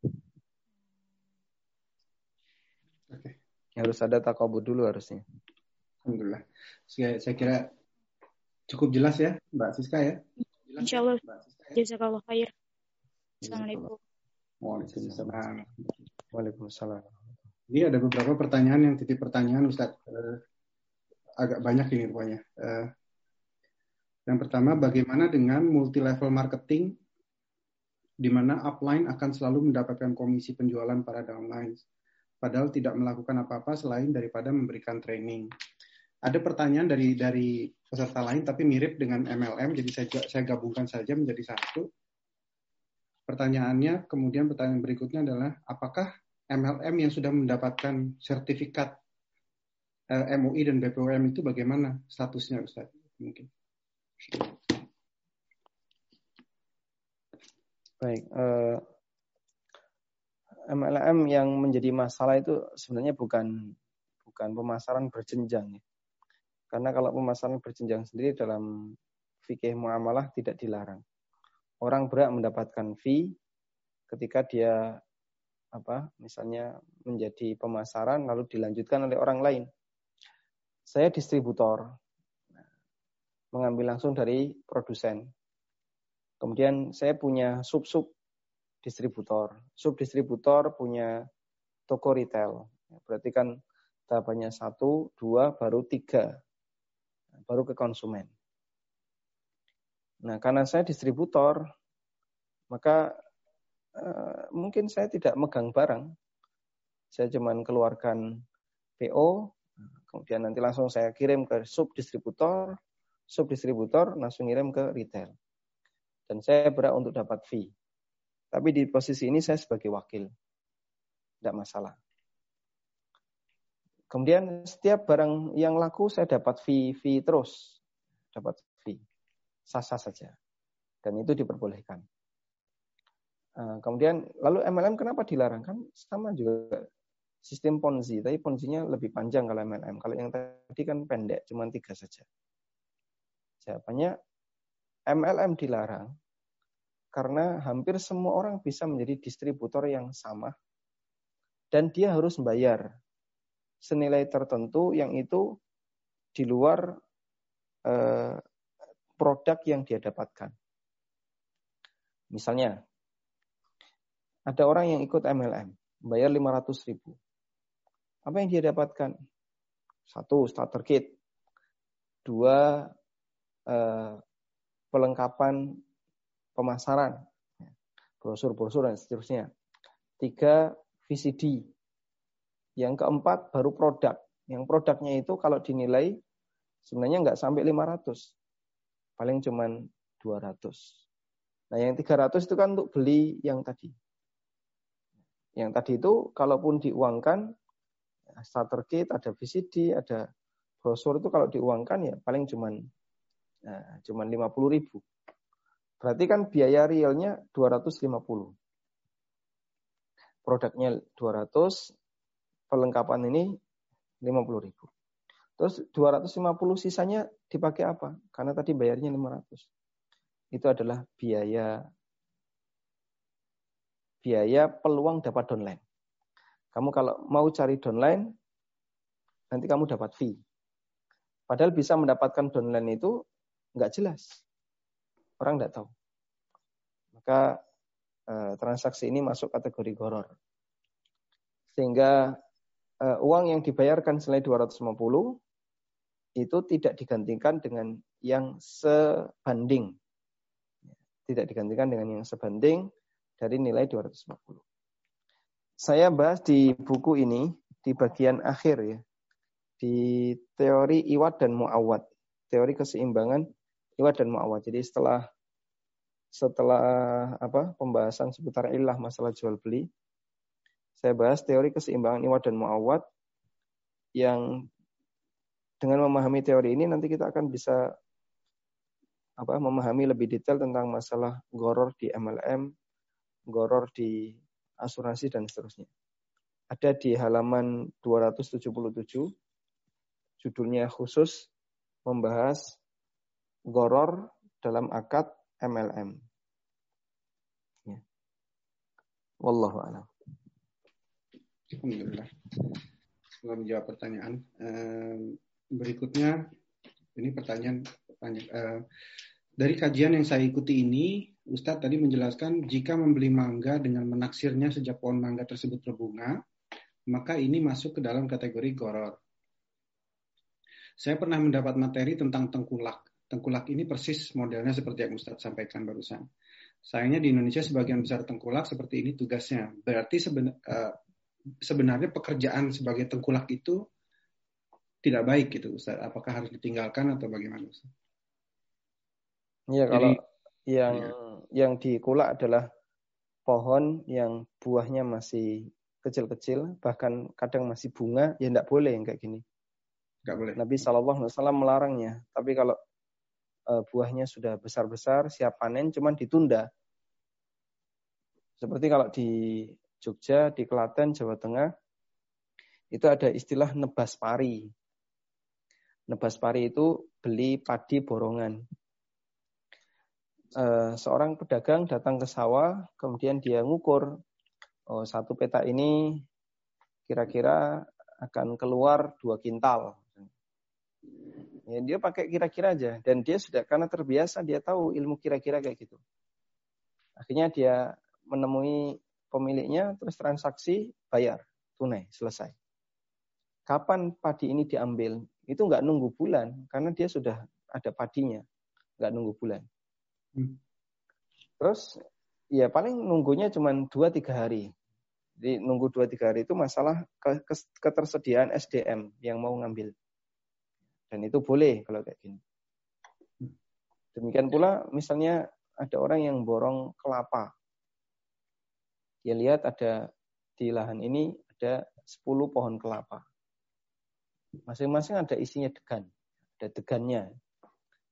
S1: Oke. Harus ada takabur dulu harusnya.
S2: Alhamdulillah. Saya, saya kira cukup jelas ya, Mbak Siska ya.
S7: Jelas, Insya Allah. Ya? Jazakallah khair. Assalamualaikum.
S2: Waalaikumsalam.
S1: Waalaikumsalam.
S2: Ini ada beberapa pertanyaan yang titip pertanyaan Ustaz. Uh, agak banyak ini rupanya. Uh, yang pertama, bagaimana dengan multi level marketing di mana upline akan selalu mendapatkan komisi penjualan pada downline padahal tidak melakukan apa-apa selain daripada memberikan training. Ada pertanyaan dari dari peserta lain tapi mirip dengan MLM, jadi saya saya gabungkan saja menjadi satu. Pertanyaannya, kemudian pertanyaan berikutnya adalah apakah MLM yang sudah mendapatkan sertifikat eh, MUI dan BPOM itu bagaimana statusnya Ustaz? Mungkin.
S1: Baik, uh, MLM yang menjadi masalah itu sebenarnya bukan bukan pemasaran berjenjang ya. Karena kalau pemasaran berjenjang sendiri dalam fikih muamalah tidak dilarang. Orang berhak mendapatkan fee ketika dia apa misalnya menjadi pemasaran lalu dilanjutkan oleh orang lain. Saya distributor mengambil langsung dari produsen. Kemudian saya punya sub-sub distributor. Sub distributor punya toko retail. Berarti kan tahapannya satu, dua, baru tiga. Baru ke konsumen. Nah, karena saya distributor, maka eh, mungkin saya tidak megang barang. Saya cuma keluarkan PO, kemudian nanti langsung saya kirim ke sub distributor, sub distributor langsung kirim ke retail dan saya berhak untuk dapat fee. Tapi di posisi ini saya sebagai wakil. Tidak masalah. Kemudian setiap barang yang laku saya dapat fee, fee terus. Dapat Sasa saja. Dan itu diperbolehkan. Eh, kemudian lalu MLM kenapa dilarang? Kan sama juga sistem Ponzi. Tapi Ponzi-nya lebih panjang kalau MLM. Kalau yang tadi kan pendek, cuma tiga saja. Jawabannya MLM dilarang karena hampir semua orang bisa menjadi distributor yang sama dan dia harus membayar senilai tertentu yang itu di luar eh, produk yang dia dapatkan. Misalnya, ada orang yang ikut MLM, bayar 500 ribu. Apa yang dia dapatkan? Satu, starter kit. Dua, eh, pelengkapan pemasaran, brosur-brosur dan seterusnya. Tiga, VCD. Yang keempat, baru produk. Yang produknya itu kalau dinilai sebenarnya nggak sampai 500. Paling cuman 200. Nah yang 300 itu kan untuk beli yang tadi. Yang tadi itu kalaupun diuangkan, starter kit, ada VCD, ada brosur itu kalau diuangkan ya paling cuman Nah, cuman 50 ribu. Berarti kan biaya realnya 250. Produknya 200, perlengkapan ini 50 ribu. Terus 250 sisanya dipakai apa? Karena tadi bayarnya 500. Itu adalah biaya biaya peluang dapat downline. Kamu kalau mau cari downline, nanti kamu dapat fee. Padahal bisa mendapatkan downline itu nggak jelas. Orang nggak tahu. Maka eh, transaksi ini masuk kategori goror. Sehingga eh, uang yang dibayarkan selain 250 itu tidak digantikan dengan yang sebanding. Tidak digantikan dengan yang sebanding dari nilai 250. Saya bahas di buku ini di bagian akhir ya. Di teori iwat dan muawat. Teori keseimbangan iwat dan muawat. Jadi setelah setelah apa pembahasan seputar ilah masalah jual beli, saya bahas teori keseimbangan iwat dan muawat yang dengan memahami teori ini nanti kita akan bisa apa memahami lebih detail tentang masalah goror di MLM, goror di asuransi dan seterusnya. Ada di halaman 277 judulnya khusus membahas goror dalam akad MLM. Ya. Wallahu a'lam.
S2: Alhamdulillah. Setelah menjawab pertanyaan, berikutnya ini pertanyaan, pertanyaan dari kajian yang saya ikuti ini, Ustadz tadi menjelaskan jika membeli mangga dengan menaksirnya sejak pohon mangga tersebut berbunga, maka ini masuk ke dalam kategori goror. Saya pernah mendapat materi tentang tengkulak. Tengkulak ini persis modelnya seperti yang Ustadz sampaikan barusan. Sayangnya di Indonesia sebagian besar tengkulak seperti ini tugasnya. Berarti seben, uh, sebenarnya pekerjaan sebagai tengkulak itu tidak baik gitu Ustaz. Apakah harus ditinggalkan atau bagaimana Ustaz?
S1: Iya kalau yang ya. yang dikulak adalah pohon yang buahnya masih kecil-kecil, bahkan kadang masih bunga, ya tidak boleh yang kayak gini. Enggak boleh. Nabi Shallallahu Alaihi Wasallam melarangnya. Tapi kalau uh, buahnya sudah besar-besar, siap panen, cuman ditunda. Seperti kalau di Jogja, di Klaten, Jawa Tengah, itu ada istilah nebas pari. Nebas pari itu beli padi borongan. Uh, seorang pedagang datang ke sawah, kemudian dia ngukur, oh, satu peta ini kira-kira akan keluar dua kintal. Ya, dia pakai kira-kira aja dan dia sudah karena terbiasa dia tahu ilmu kira-kira kayak gitu. Akhirnya dia menemui pemiliknya, terus transaksi, bayar, tunai, selesai. Kapan padi ini diambil? Itu nggak nunggu bulan, karena dia sudah ada padinya, nggak nunggu bulan. Hmm. Terus ya paling nunggunya cuma 2-3 hari. Jadi nunggu 2-3 hari itu masalah ketersediaan SDM yang mau ngambil. Dan itu boleh kalau kayak gini. Demikian pula misalnya ada orang yang borong kelapa. Dia lihat ada di lahan ini ada 10 pohon kelapa. Masing-masing ada isinya degan. Ada degannya.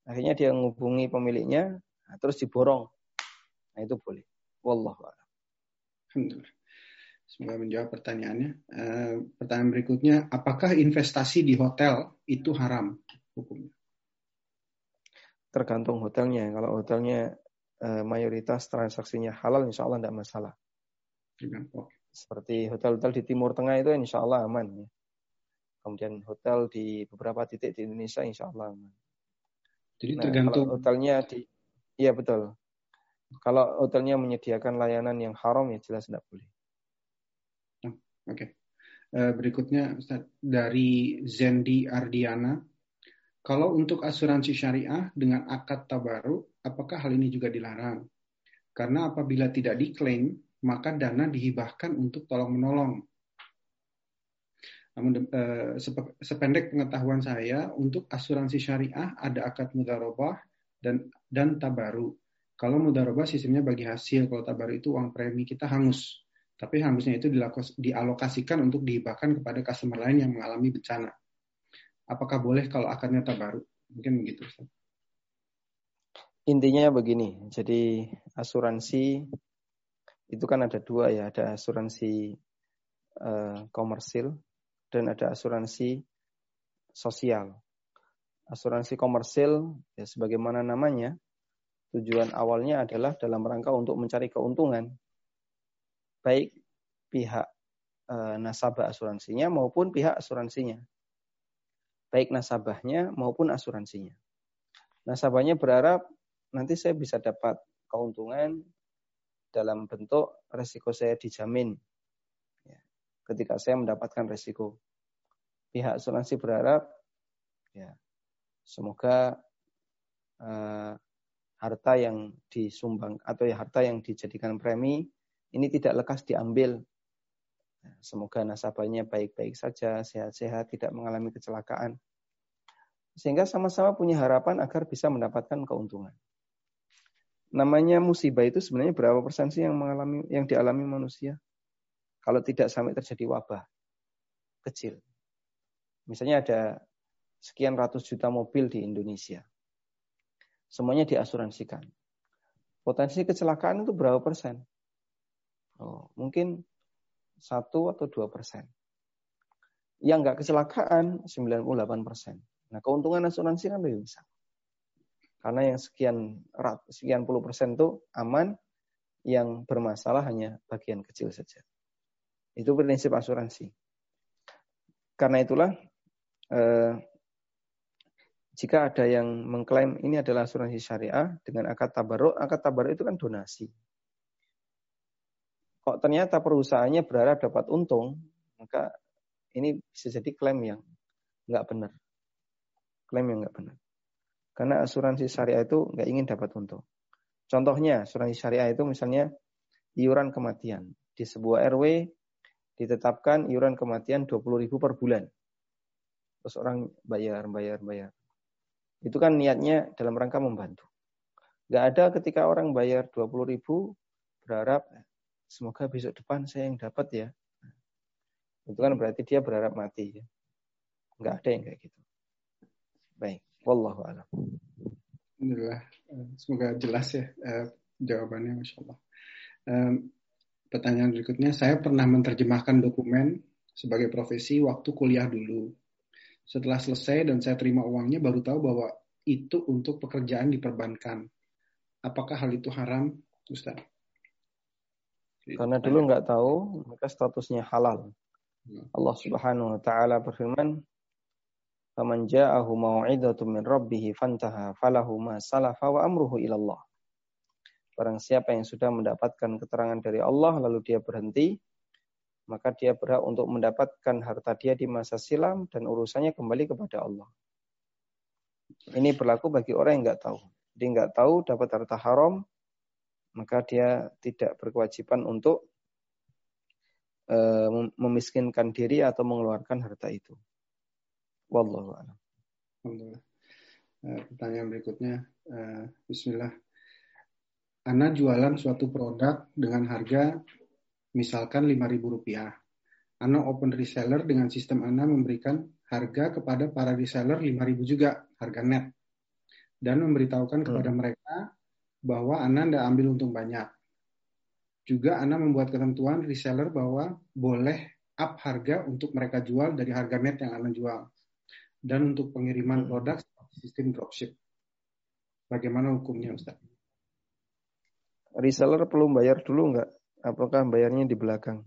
S1: Akhirnya dia menghubungi pemiliknya, terus diborong. Nah itu boleh. Wallahu a'lam.
S2: Alhamdulillah. Semoga menjawab pertanyaannya. Uh, pertanyaan berikutnya, apakah investasi di hotel itu haram hukumnya?
S1: Tergantung hotelnya. Kalau hotelnya uh, mayoritas transaksinya halal, insya Allah tidak masalah. Seperti hotel-hotel di Timur Tengah itu insya Allah aman. Ya. Kemudian hotel di beberapa titik di Indonesia insya Allah.
S2: Jadi nah, tergantung
S1: hotelnya di, iya betul. Kalau hotelnya menyediakan layanan yang haram ya jelas tidak boleh.
S2: Oke. Okay. Eh, berikutnya Ustaz, dari Zendi Ardiana. Kalau untuk asuransi syariah dengan akad tabaru, apakah hal ini juga dilarang? Karena apabila tidak diklaim, maka dana dihibahkan untuk tolong menolong. Namun uh, sependek pengetahuan saya, untuk asuransi syariah ada akad mudarobah dan dan tabaru. Kalau mudarobah sistemnya bagi hasil, kalau tabaru itu uang premi kita hangus. Tapi hangusnya itu dialokasikan untuk dihibahkan kepada customer lain yang mengalami bencana. Apakah boleh kalau akarnya tak baru? Mungkin begitu. Ustaz.
S1: Intinya begini, jadi asuransi itu kan ada dua ya, ada asuransi uh, komersil dan ada asuransi sosial. Asuransi komersil ya sebagaimana namanya, tujuan awalnya adalah dalam rangka untuk mencari keuntungan baik pihak e, nasabah asuransinya maupun pihak asuransinya. Baik nasabahnya maupun asuransinya. Nasabahnya berharap nanti saya bisa dapat keuntungan dalam bentuk resiko saya dijamin ya, ketika saya mendapatkan resiko. Pihak asuransi berharap ya semoga uh, harta yang disumbang atau ya harta yang dijadikan premi ini tidak lekas diambil. Semoga nasabahnya baik-baik saja, sehat-sehat, tidak mengalami kecelakaan. Sehingga sama-sama punya harapan agar bisa mendapatkan keuntungan. Namanya musibah itu sebenarnya berapa persen sih yang mengalami yang dialami manusia? Kalau tidak sampai terjadi wabah kecil. Misalnya ada sekian ratus juta mobil di Indonesia. Semuanya diasuransikan. Potensi kecelakaan itu berapa persen? Oh, mungkin satu atau dua persen. Yang nggak kecelakaan 98 persen. Nah keuntungan asuransi kan lebih besar. Karena yang sekian sekian puluh persen itu aman, yang bermasalah hanya bagian kecil saja. Itu prinsip asuransi. Karena itulah eh, jika ada yang mengklaim ini adalah asuransi syariah dengan akad tabaruk, akad tabaruk itu kan donasi kok ternyata perusahaannya berharap dapat untung, maka ini bisa jadi klaim yang nggak benar. Klaim yang nggak benar. Karena asuransi syariah itu nggak ingin dapat untung. Contohnya, asuransi syariah itu misalnya iuran kematian. Di sebuah RW ditetapkan iuran kematian 20 ribu per bulan. Terus orang bayar, bayar, bayar. Itu kan niatnya dalam rangka membantu. Nggak ada ketika orang bayar 20 ribu berharap semoga besok depan saya yang dapat ya. Itu kan berarti dia berharap mati ya. Enggak ada yang kayak gitu. Baik, wallahu a'lam.
S2: Alhamdulillah. Semoga jelas ya uh, jawabannya Masya Allah. Pertanyaan berikutnya, saya pernah menerjemahkan dokumen sebagai profesi waktu kuliah dulu. Setelah selesai dan saya terima uangnya, baru tahu bahwa itu untuk pekerjaan di perbankan. Apakah hal itu haram, Ustaz?
S1: Karena dulu nggak tahu, maka statusnya halal. Hmm. Allah Subhanahu wa taala berfirman, "Faman ja'ahu mau'izatun min rabbih fantaha falahu ma salafa wa amruhu ila Allah." Barang siapa yang sudah mendapatkan keterangan dari Allah lalu dia berhenti, maka dia berhak untuk mendapatkan harta dia di masa silam dan urusannya kembali kepada Allah. Ini berlaku bagi orang yang nggak tahu. Dia nggak tahu dapat harta haram, maka dia tidak berkewajiban untuk uh, memiskinkan diri atau mengeluarkan harta itu. Wallahu a'lam.
S2: Uh, pertanyaan berikutnya, uh, Bismillah. Anda jualan suatu produk dengan harga misalkan Rp5.000. Anda open reseller dengan sistem Anda memberikan harga kepada para reseller Rp5.000 juga, harga net. Dan memberitahukan hmm. kepada mereka bahwa Anda tidak ambil untung banyak. Juga Anda membuat ketentuan reseller bahwa boleh up harga untuk mereka jual dari harga net yang Anda jual. Dan untuk pengiriman hmm. produk sistem dropship. Bagaimana hukumnya Ustaz?
S1: reseller perlu bayar dulu nggak? Apakah bayarnya di belakang?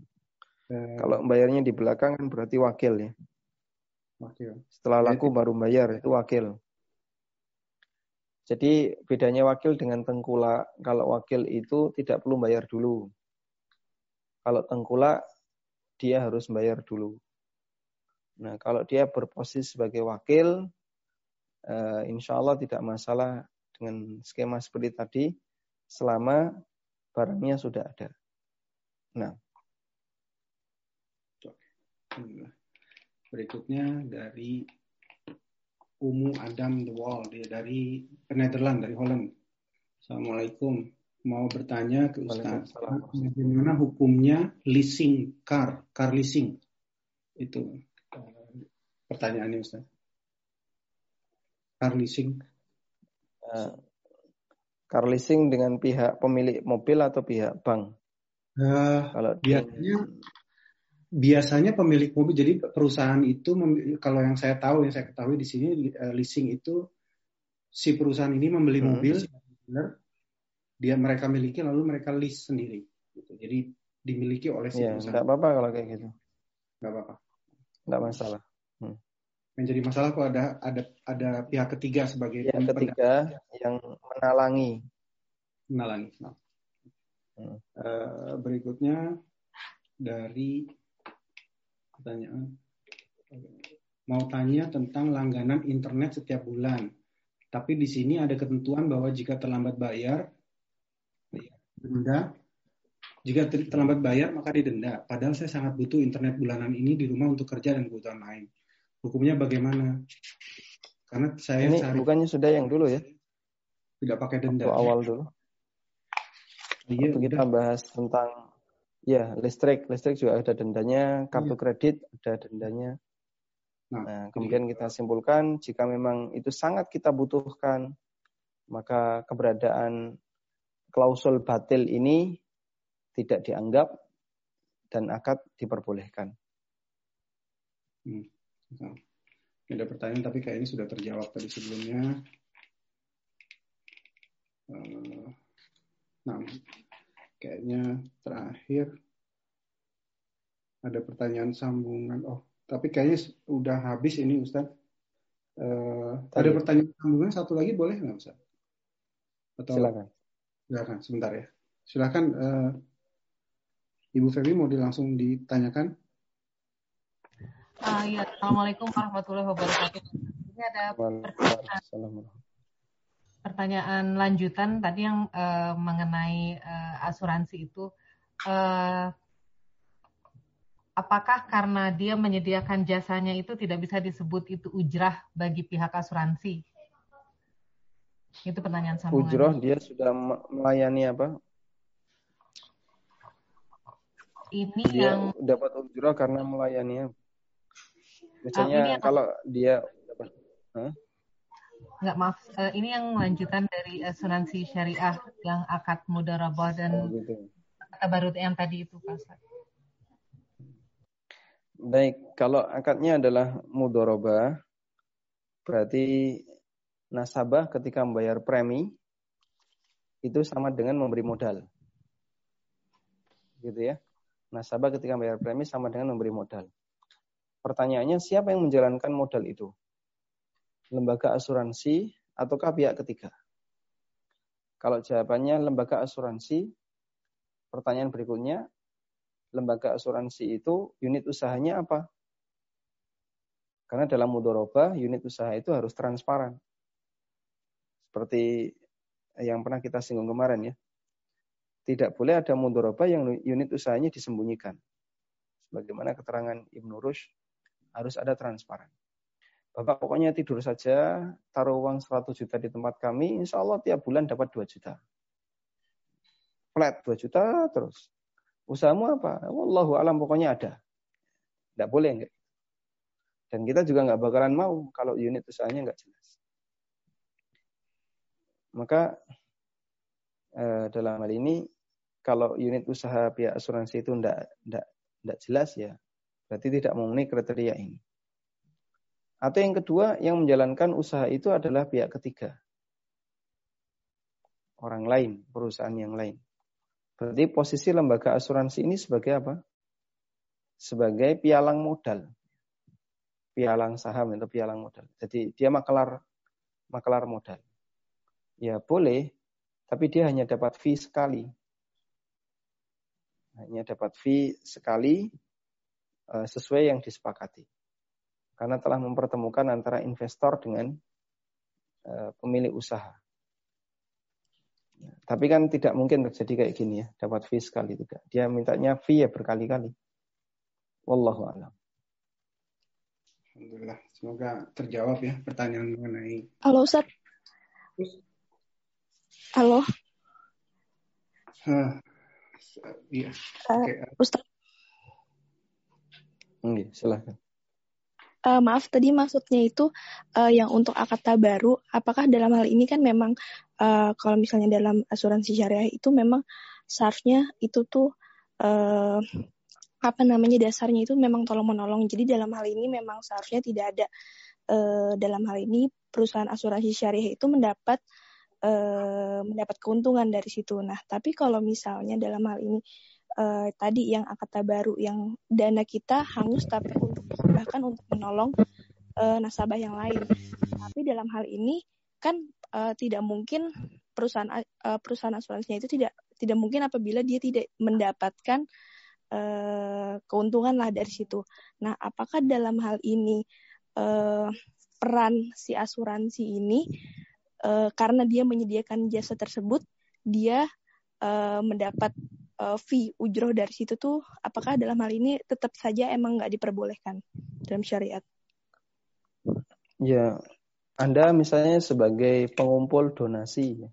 S1: Eh, Kalau bayarnya di belakang kan berarti wakil ya. Wakil. Setelah laku baru bayar itu wakil. Jadi bedanya wakil dengan tengkulak. Kalau wakil itu tidak perlu bayar dulu. Kalau tengkulak dia harus bayar dulu. Nah kalau dia berposisi sebagai wakil, eh, insya Allah tidak masalah dengan skema seperti tadi selama barangnya sudah ada. Nah.
S2: Berikutnya dari Umu Adam The Wall dia dari Nederland dari Holland. Assalamualaikum. Mau bertanya ke Ustaz, bagaimana hukumnya leasing car, car leasing? Itu eh, pertanyaannya Ustaz. Car leasing.
S1: Uh, car leasing dengan pihak pemilik mobil atau pihak bank?
S2: Uh, kalau biasanya biasanya pemilik mobil jadi perusahaan itu kalau yang saya tahu yang saya ketahui di sini uh, leasing itu si perusahaan ini membeli hmm. mobil dia mereka miliki lalu mereka lease sendiri gitu. jadi dimiliki oleh si
S1: ya, perusahaan. Tidak apa-apa kalau kayak gitu.
S2: Tidak apa-apa.
S1: Tidak masalah. Hmm.
S2: Yang jadi masalah kok ada ada ada pihak ketiga sebagai
S1: pihak ketiga yang menalangi.
S2: Menalangi. Nah. Hmm. Uh, berikutnya dari pertanyaan mau tanya tentang langganan internet setiap bulan. Tapi di sini ada ketentuan bahwa jika terlambat bayar, denda. Jika terlambat bayar maka didenda. Padahal saya sangat butuh internet bulanan ini di rumah untuk kerja dan kebutuhan lain hukumnya bagaimana? Karena saya
S1: ini cari... bukannya sudah yang dulu ya?
S2: Tidak pakai denda.
S1: Waktu awal dulu. Iya, Waktu kita bahas tentang ya listrik, listrik juga ada dendanya, kartu iya. kredit ada dendanya. Nah, nah kemudian kita simpulkan jika memang itu sangat kita butuhkan, maka keberadaan klausul batil ini tidak dianggap dan akad diperbolehkan.
S2: Hmm. Nah, ada pertanyaan tapi kayaknya sudah terjawab tadi sebelumnya. Eh, nah, kayaknya terakhir ada pertanyaan sambungan. Oh, tapi kayaknya udah habis ini Ustaz. Uh, ada pertanyaan sambungan satu lagi boleh nggak Ustaz?
S1: Atau, silakan.
S2: Silakan sebentar ya. Silakan uh, Ibu Feby mau langsung ditanyakan.
S8: Uh, ya, Assalamualaikum warahmatullahi wabarakatuh. Ini ada pertanyaan, pertanyaan lanjutan tadi yang uh, mengenai uh, asuransi itu. Uh, apakah karena dia menyediakan jasanya itu tidak bisa disebut itu ujrah bagi pihak asuransi? Itu pertanyaan sambungan.
S1: Ujrah dia sudah melayani apa?
S8: Ini
S1: dia
S8: yang
S1: dapat ujrah karena melayani? Misalnya uh, kalau dia huh?
S8: Nggak maaf, uh, ini yang lanjutan dari asuransi syariah yang akad mudarabah dan oh, gitu. kata baru yang tadi itu Pak
S1: Baik, kalau akadnya adalah mudoroba, berarti nasabah ketika membayar premi itu sama dengan memberi modal. Gitu ya. Nasabah ketika membayar premi sama dengan memberi modal. Pertanyaannya siapa yang menjalankan modal itu? Lembaga asuransi ataukah pihak ketiga? Kalau jawabannya lembaga asuransi, pertanyaan berikutnya, lembaga asuransi itu unit usahanya apa? Karena dalam mudoroba, unit usaha itu harus transparan. Seperti yang pernah kita singgung kemarin ya. Tidak boleh ada mudoroba yang unit usahanya disembunyikan. Sebagaimana keterangan Ibnu Rush, harus ada transparan. Bapak pokoknya tidur saja, taruh uang 100 juta di tempat kami, insya Allah tiap bulan dapat 2 juta. Flat 2 juta terus. Usahamu apa? Wallahu alam pokoknya ada. Tidak boleh enggak. Dan kita juga nggak bakalan mau kalau unit usahanya nggak jelas. Maka eh, dalam hal ini kalau unit usaha pihak asuransi itu tidak tidak jelas ya berarti tidak memenuhi kriteria ini. Atau yang kedua, yang menjalankan usaha itu adalah pihak ketiga. Orang lain, perusahaan yang lain. Berarti posisi lembaga asuransi ini sebagai apa? Sebagai pialang modal. Pialang saham atau pialang modal. Jadi dia makelar makelar modal. Ya boleh, tapi dia hanya dapat fee sekali. Hanya dapat fee sekali eh, sesuai yang disepakati karena telah mempertemukan antara investor dengan uh, pemilik usaha. Tapi kan tidak mungkin terjadi kayak gini ya, dapat fee sekali tidak. Dia mintanya fee ya berkali-kali. Wallahu a'lam.
S2: Alhamdulillah, semoga terjawab ya pertanyaan mengenai.
S9: Halo Ustaz. Halo.
S2: Uh, iya.
S9: Uh, okay. Ustaz.
S1: Oke, silahkan
S9: uh, maaf tadi maksudnya itu uh, yang untuk akad baru apakah dalam hal ini kan memang uh, kalau misalnya dalam asuransi syariah itu memang seharusnya itu tuh uh, apa namanya dasarnya itu memang tolong menolong jadi dalam hal ini memang seharusnya tidak ada uh, dalam hal ini perusahaan asuransi syariah itu mendapat uh, mendapat keuntungan dari situ. Nah tapi kalau misalnya dalam hal ini uh, tadi yang akata baru yang dana kita hangus tapi untuk bahkan untuk menolong uh, nasabah yang lain. Tapi dalam hal ini kan uh, tidak mungkin perusahaan uh, perusahaan asuransinya itu tidak tidak mungkin apabila dia tidak mendapatkan uh, keuntungan lah dari situ. Nah, apakah dalam hal ini uh, peran si asuransi ini uh, karena dia menyediakan jasa tersebut dia uh, mendapat uh, fee ujroh dari situ tuh apakah dalam hal ini tetap saja emang nggak diperbolehkan dalam syariat?
S1: Ya, Anda misalnya sebagai pengumpul donasi, ya.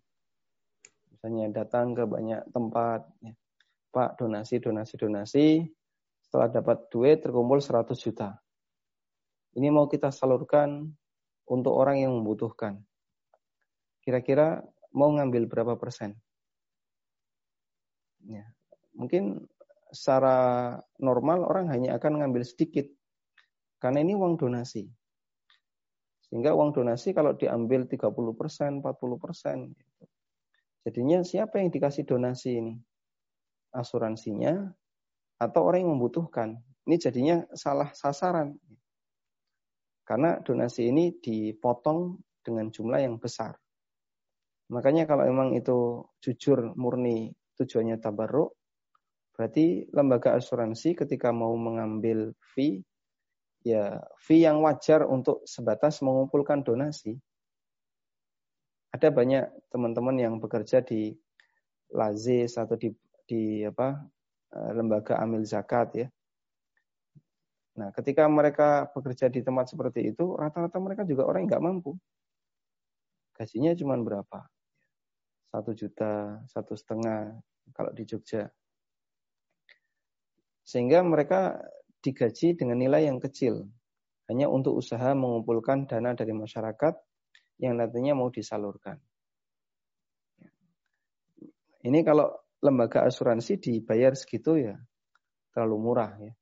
S1: misalnya datang ke banyak tempat, ya. Pak donasi, donasi, donasi, setelah dapat duit terkumpul 100 juta. Ini mau kita salurkan untuk orang yang membutuhkan. Kira-kira mau ngambil berapa persen? Ya mungkin secara normal orang hanya akan ngambil sedikit karena ini uang donasi. Sehingga uang donasi kalau diambil 30%, 40%. Gitu. Jadinya siapa yang dikasih donasi ini? Asuransinya atau orang yang membutuhkan. Ini jadinya salah sasaran. Karena donasi ini dipotong dengan jumlah yang besar. Makanya kalau memang itu jujur murni tujuannya tabarruk, Berarti lembaga asuransi ketika mau mengambil fee, ya fee yang wajar untuk sebatas mengumpulkan donasi. Ada banyak teman-teman yang bekerja di Lazis atau di, di apa eh, lembaga amil zakat ya. Nah, ketika mereka bekerja di tempat seperti itu, rata-rata mereka juga orang yang nggak mampu. Gajinya cuma berapa? Satu juta, satu setengah kalau di Jogja. Sehingga mereka digaji dengan nilai yang kecil. Hanya untuk usaha mengumpulkan dana dari masyarakat yang nantinya mau disalurkan. Ini kalau lembaga asuransi dibayar segitu ya terlalu murah ya.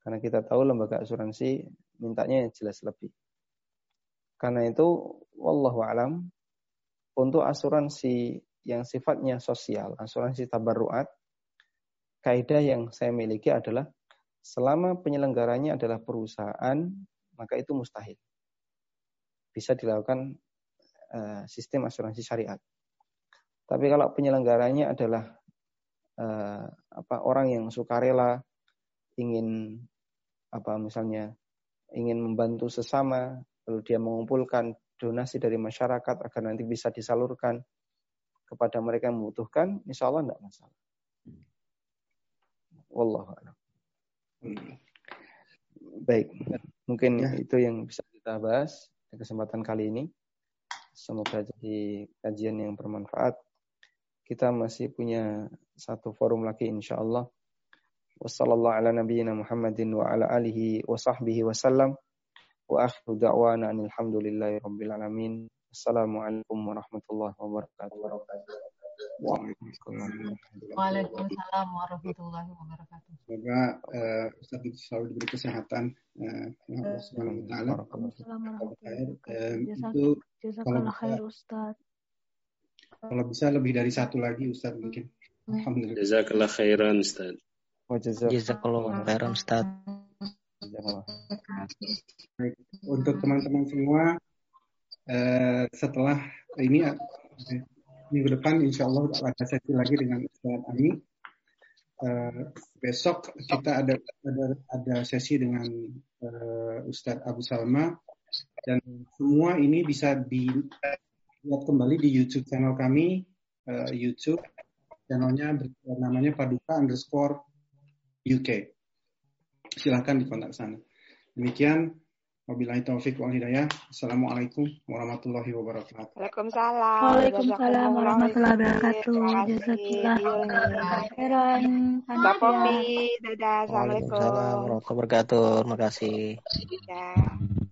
S1: Karena kita tahu lembaga asuransi mintanya jelas lebih. Karena itu wallahu alam untuk asuransi yang sifatnya sosial, asuransi tabarruat kaidah yang saya miliki adalah selama penyelenggaranya adalah perusahaan, maka itu mustahil. Bisa dilakukan uh, sistem asuransi syariat. Tapi kalau penyelenggaranya adalah uh, apa orang yang sukarela ingin apa misalnya ingin membantu sesama, lalu dia mengumpulkan donasi dari masyarakat agar nanti bisa disalurkan kepada mereka yang membutuhkan, insya Allah tidak masalah. Wallahu a'lam. Baik, mungkin ya. itu yang bisa kita bahas di kesempatan kali ini. Semoga jadi kajian yang bermanfaat. Kita masih punya satu forum lagi insya Allah. Wassalamualaikum ala nabiyyina Muhammadin wa ala alihi wa sahbihi wa sallam. Wa akhiru da'wana alhamdulillahi rabbil alamin. Assalamualaikum warahmatullahi wabarakatuh.
S8: Waalaikumsalam warahmatullahi wabarakatuh.
S2: Semoga uh, Ustaz selalu diberi kesehatan. Uh, Allah Subhanahu wa taala. Itu kalau bisa, Ustaz. Kalau bisa lebih dari satu lagi Ustaz mungkin.
S5: Alhamdulillah. Jazakallah khairan Ustaz.
S10: Jazakallah khairan Ustaz.
S2: Untuk teman-teman semua, uh, setelah ini minggu depan insya Allah ada sesi lagi dengan Ustaz Ami. Uh, besok kita ada ada ada sesi dengan uh, Ustadz Abu Salma. Dan semua ini bisa dilihat kembali di YouTube channel kami uh, YouTube. Channelnya namanya Paduka underscore UK silahkan dikontak sana. Demikian Wabillahi taufik wal hidayah. Assalamualaikum warahmatullahi wabarakatuh.
S6: Waalaikumsalam.
S9: Waalaikumsalam warahmatullahi wabarakatuh.
S6: Jazakallah khairan. Mbak Popi, dadah. Assalamualaikum.
S10: Waalaikumsalam warahmatullahi wabarakatuh. Terima kasih.
S6: Ya.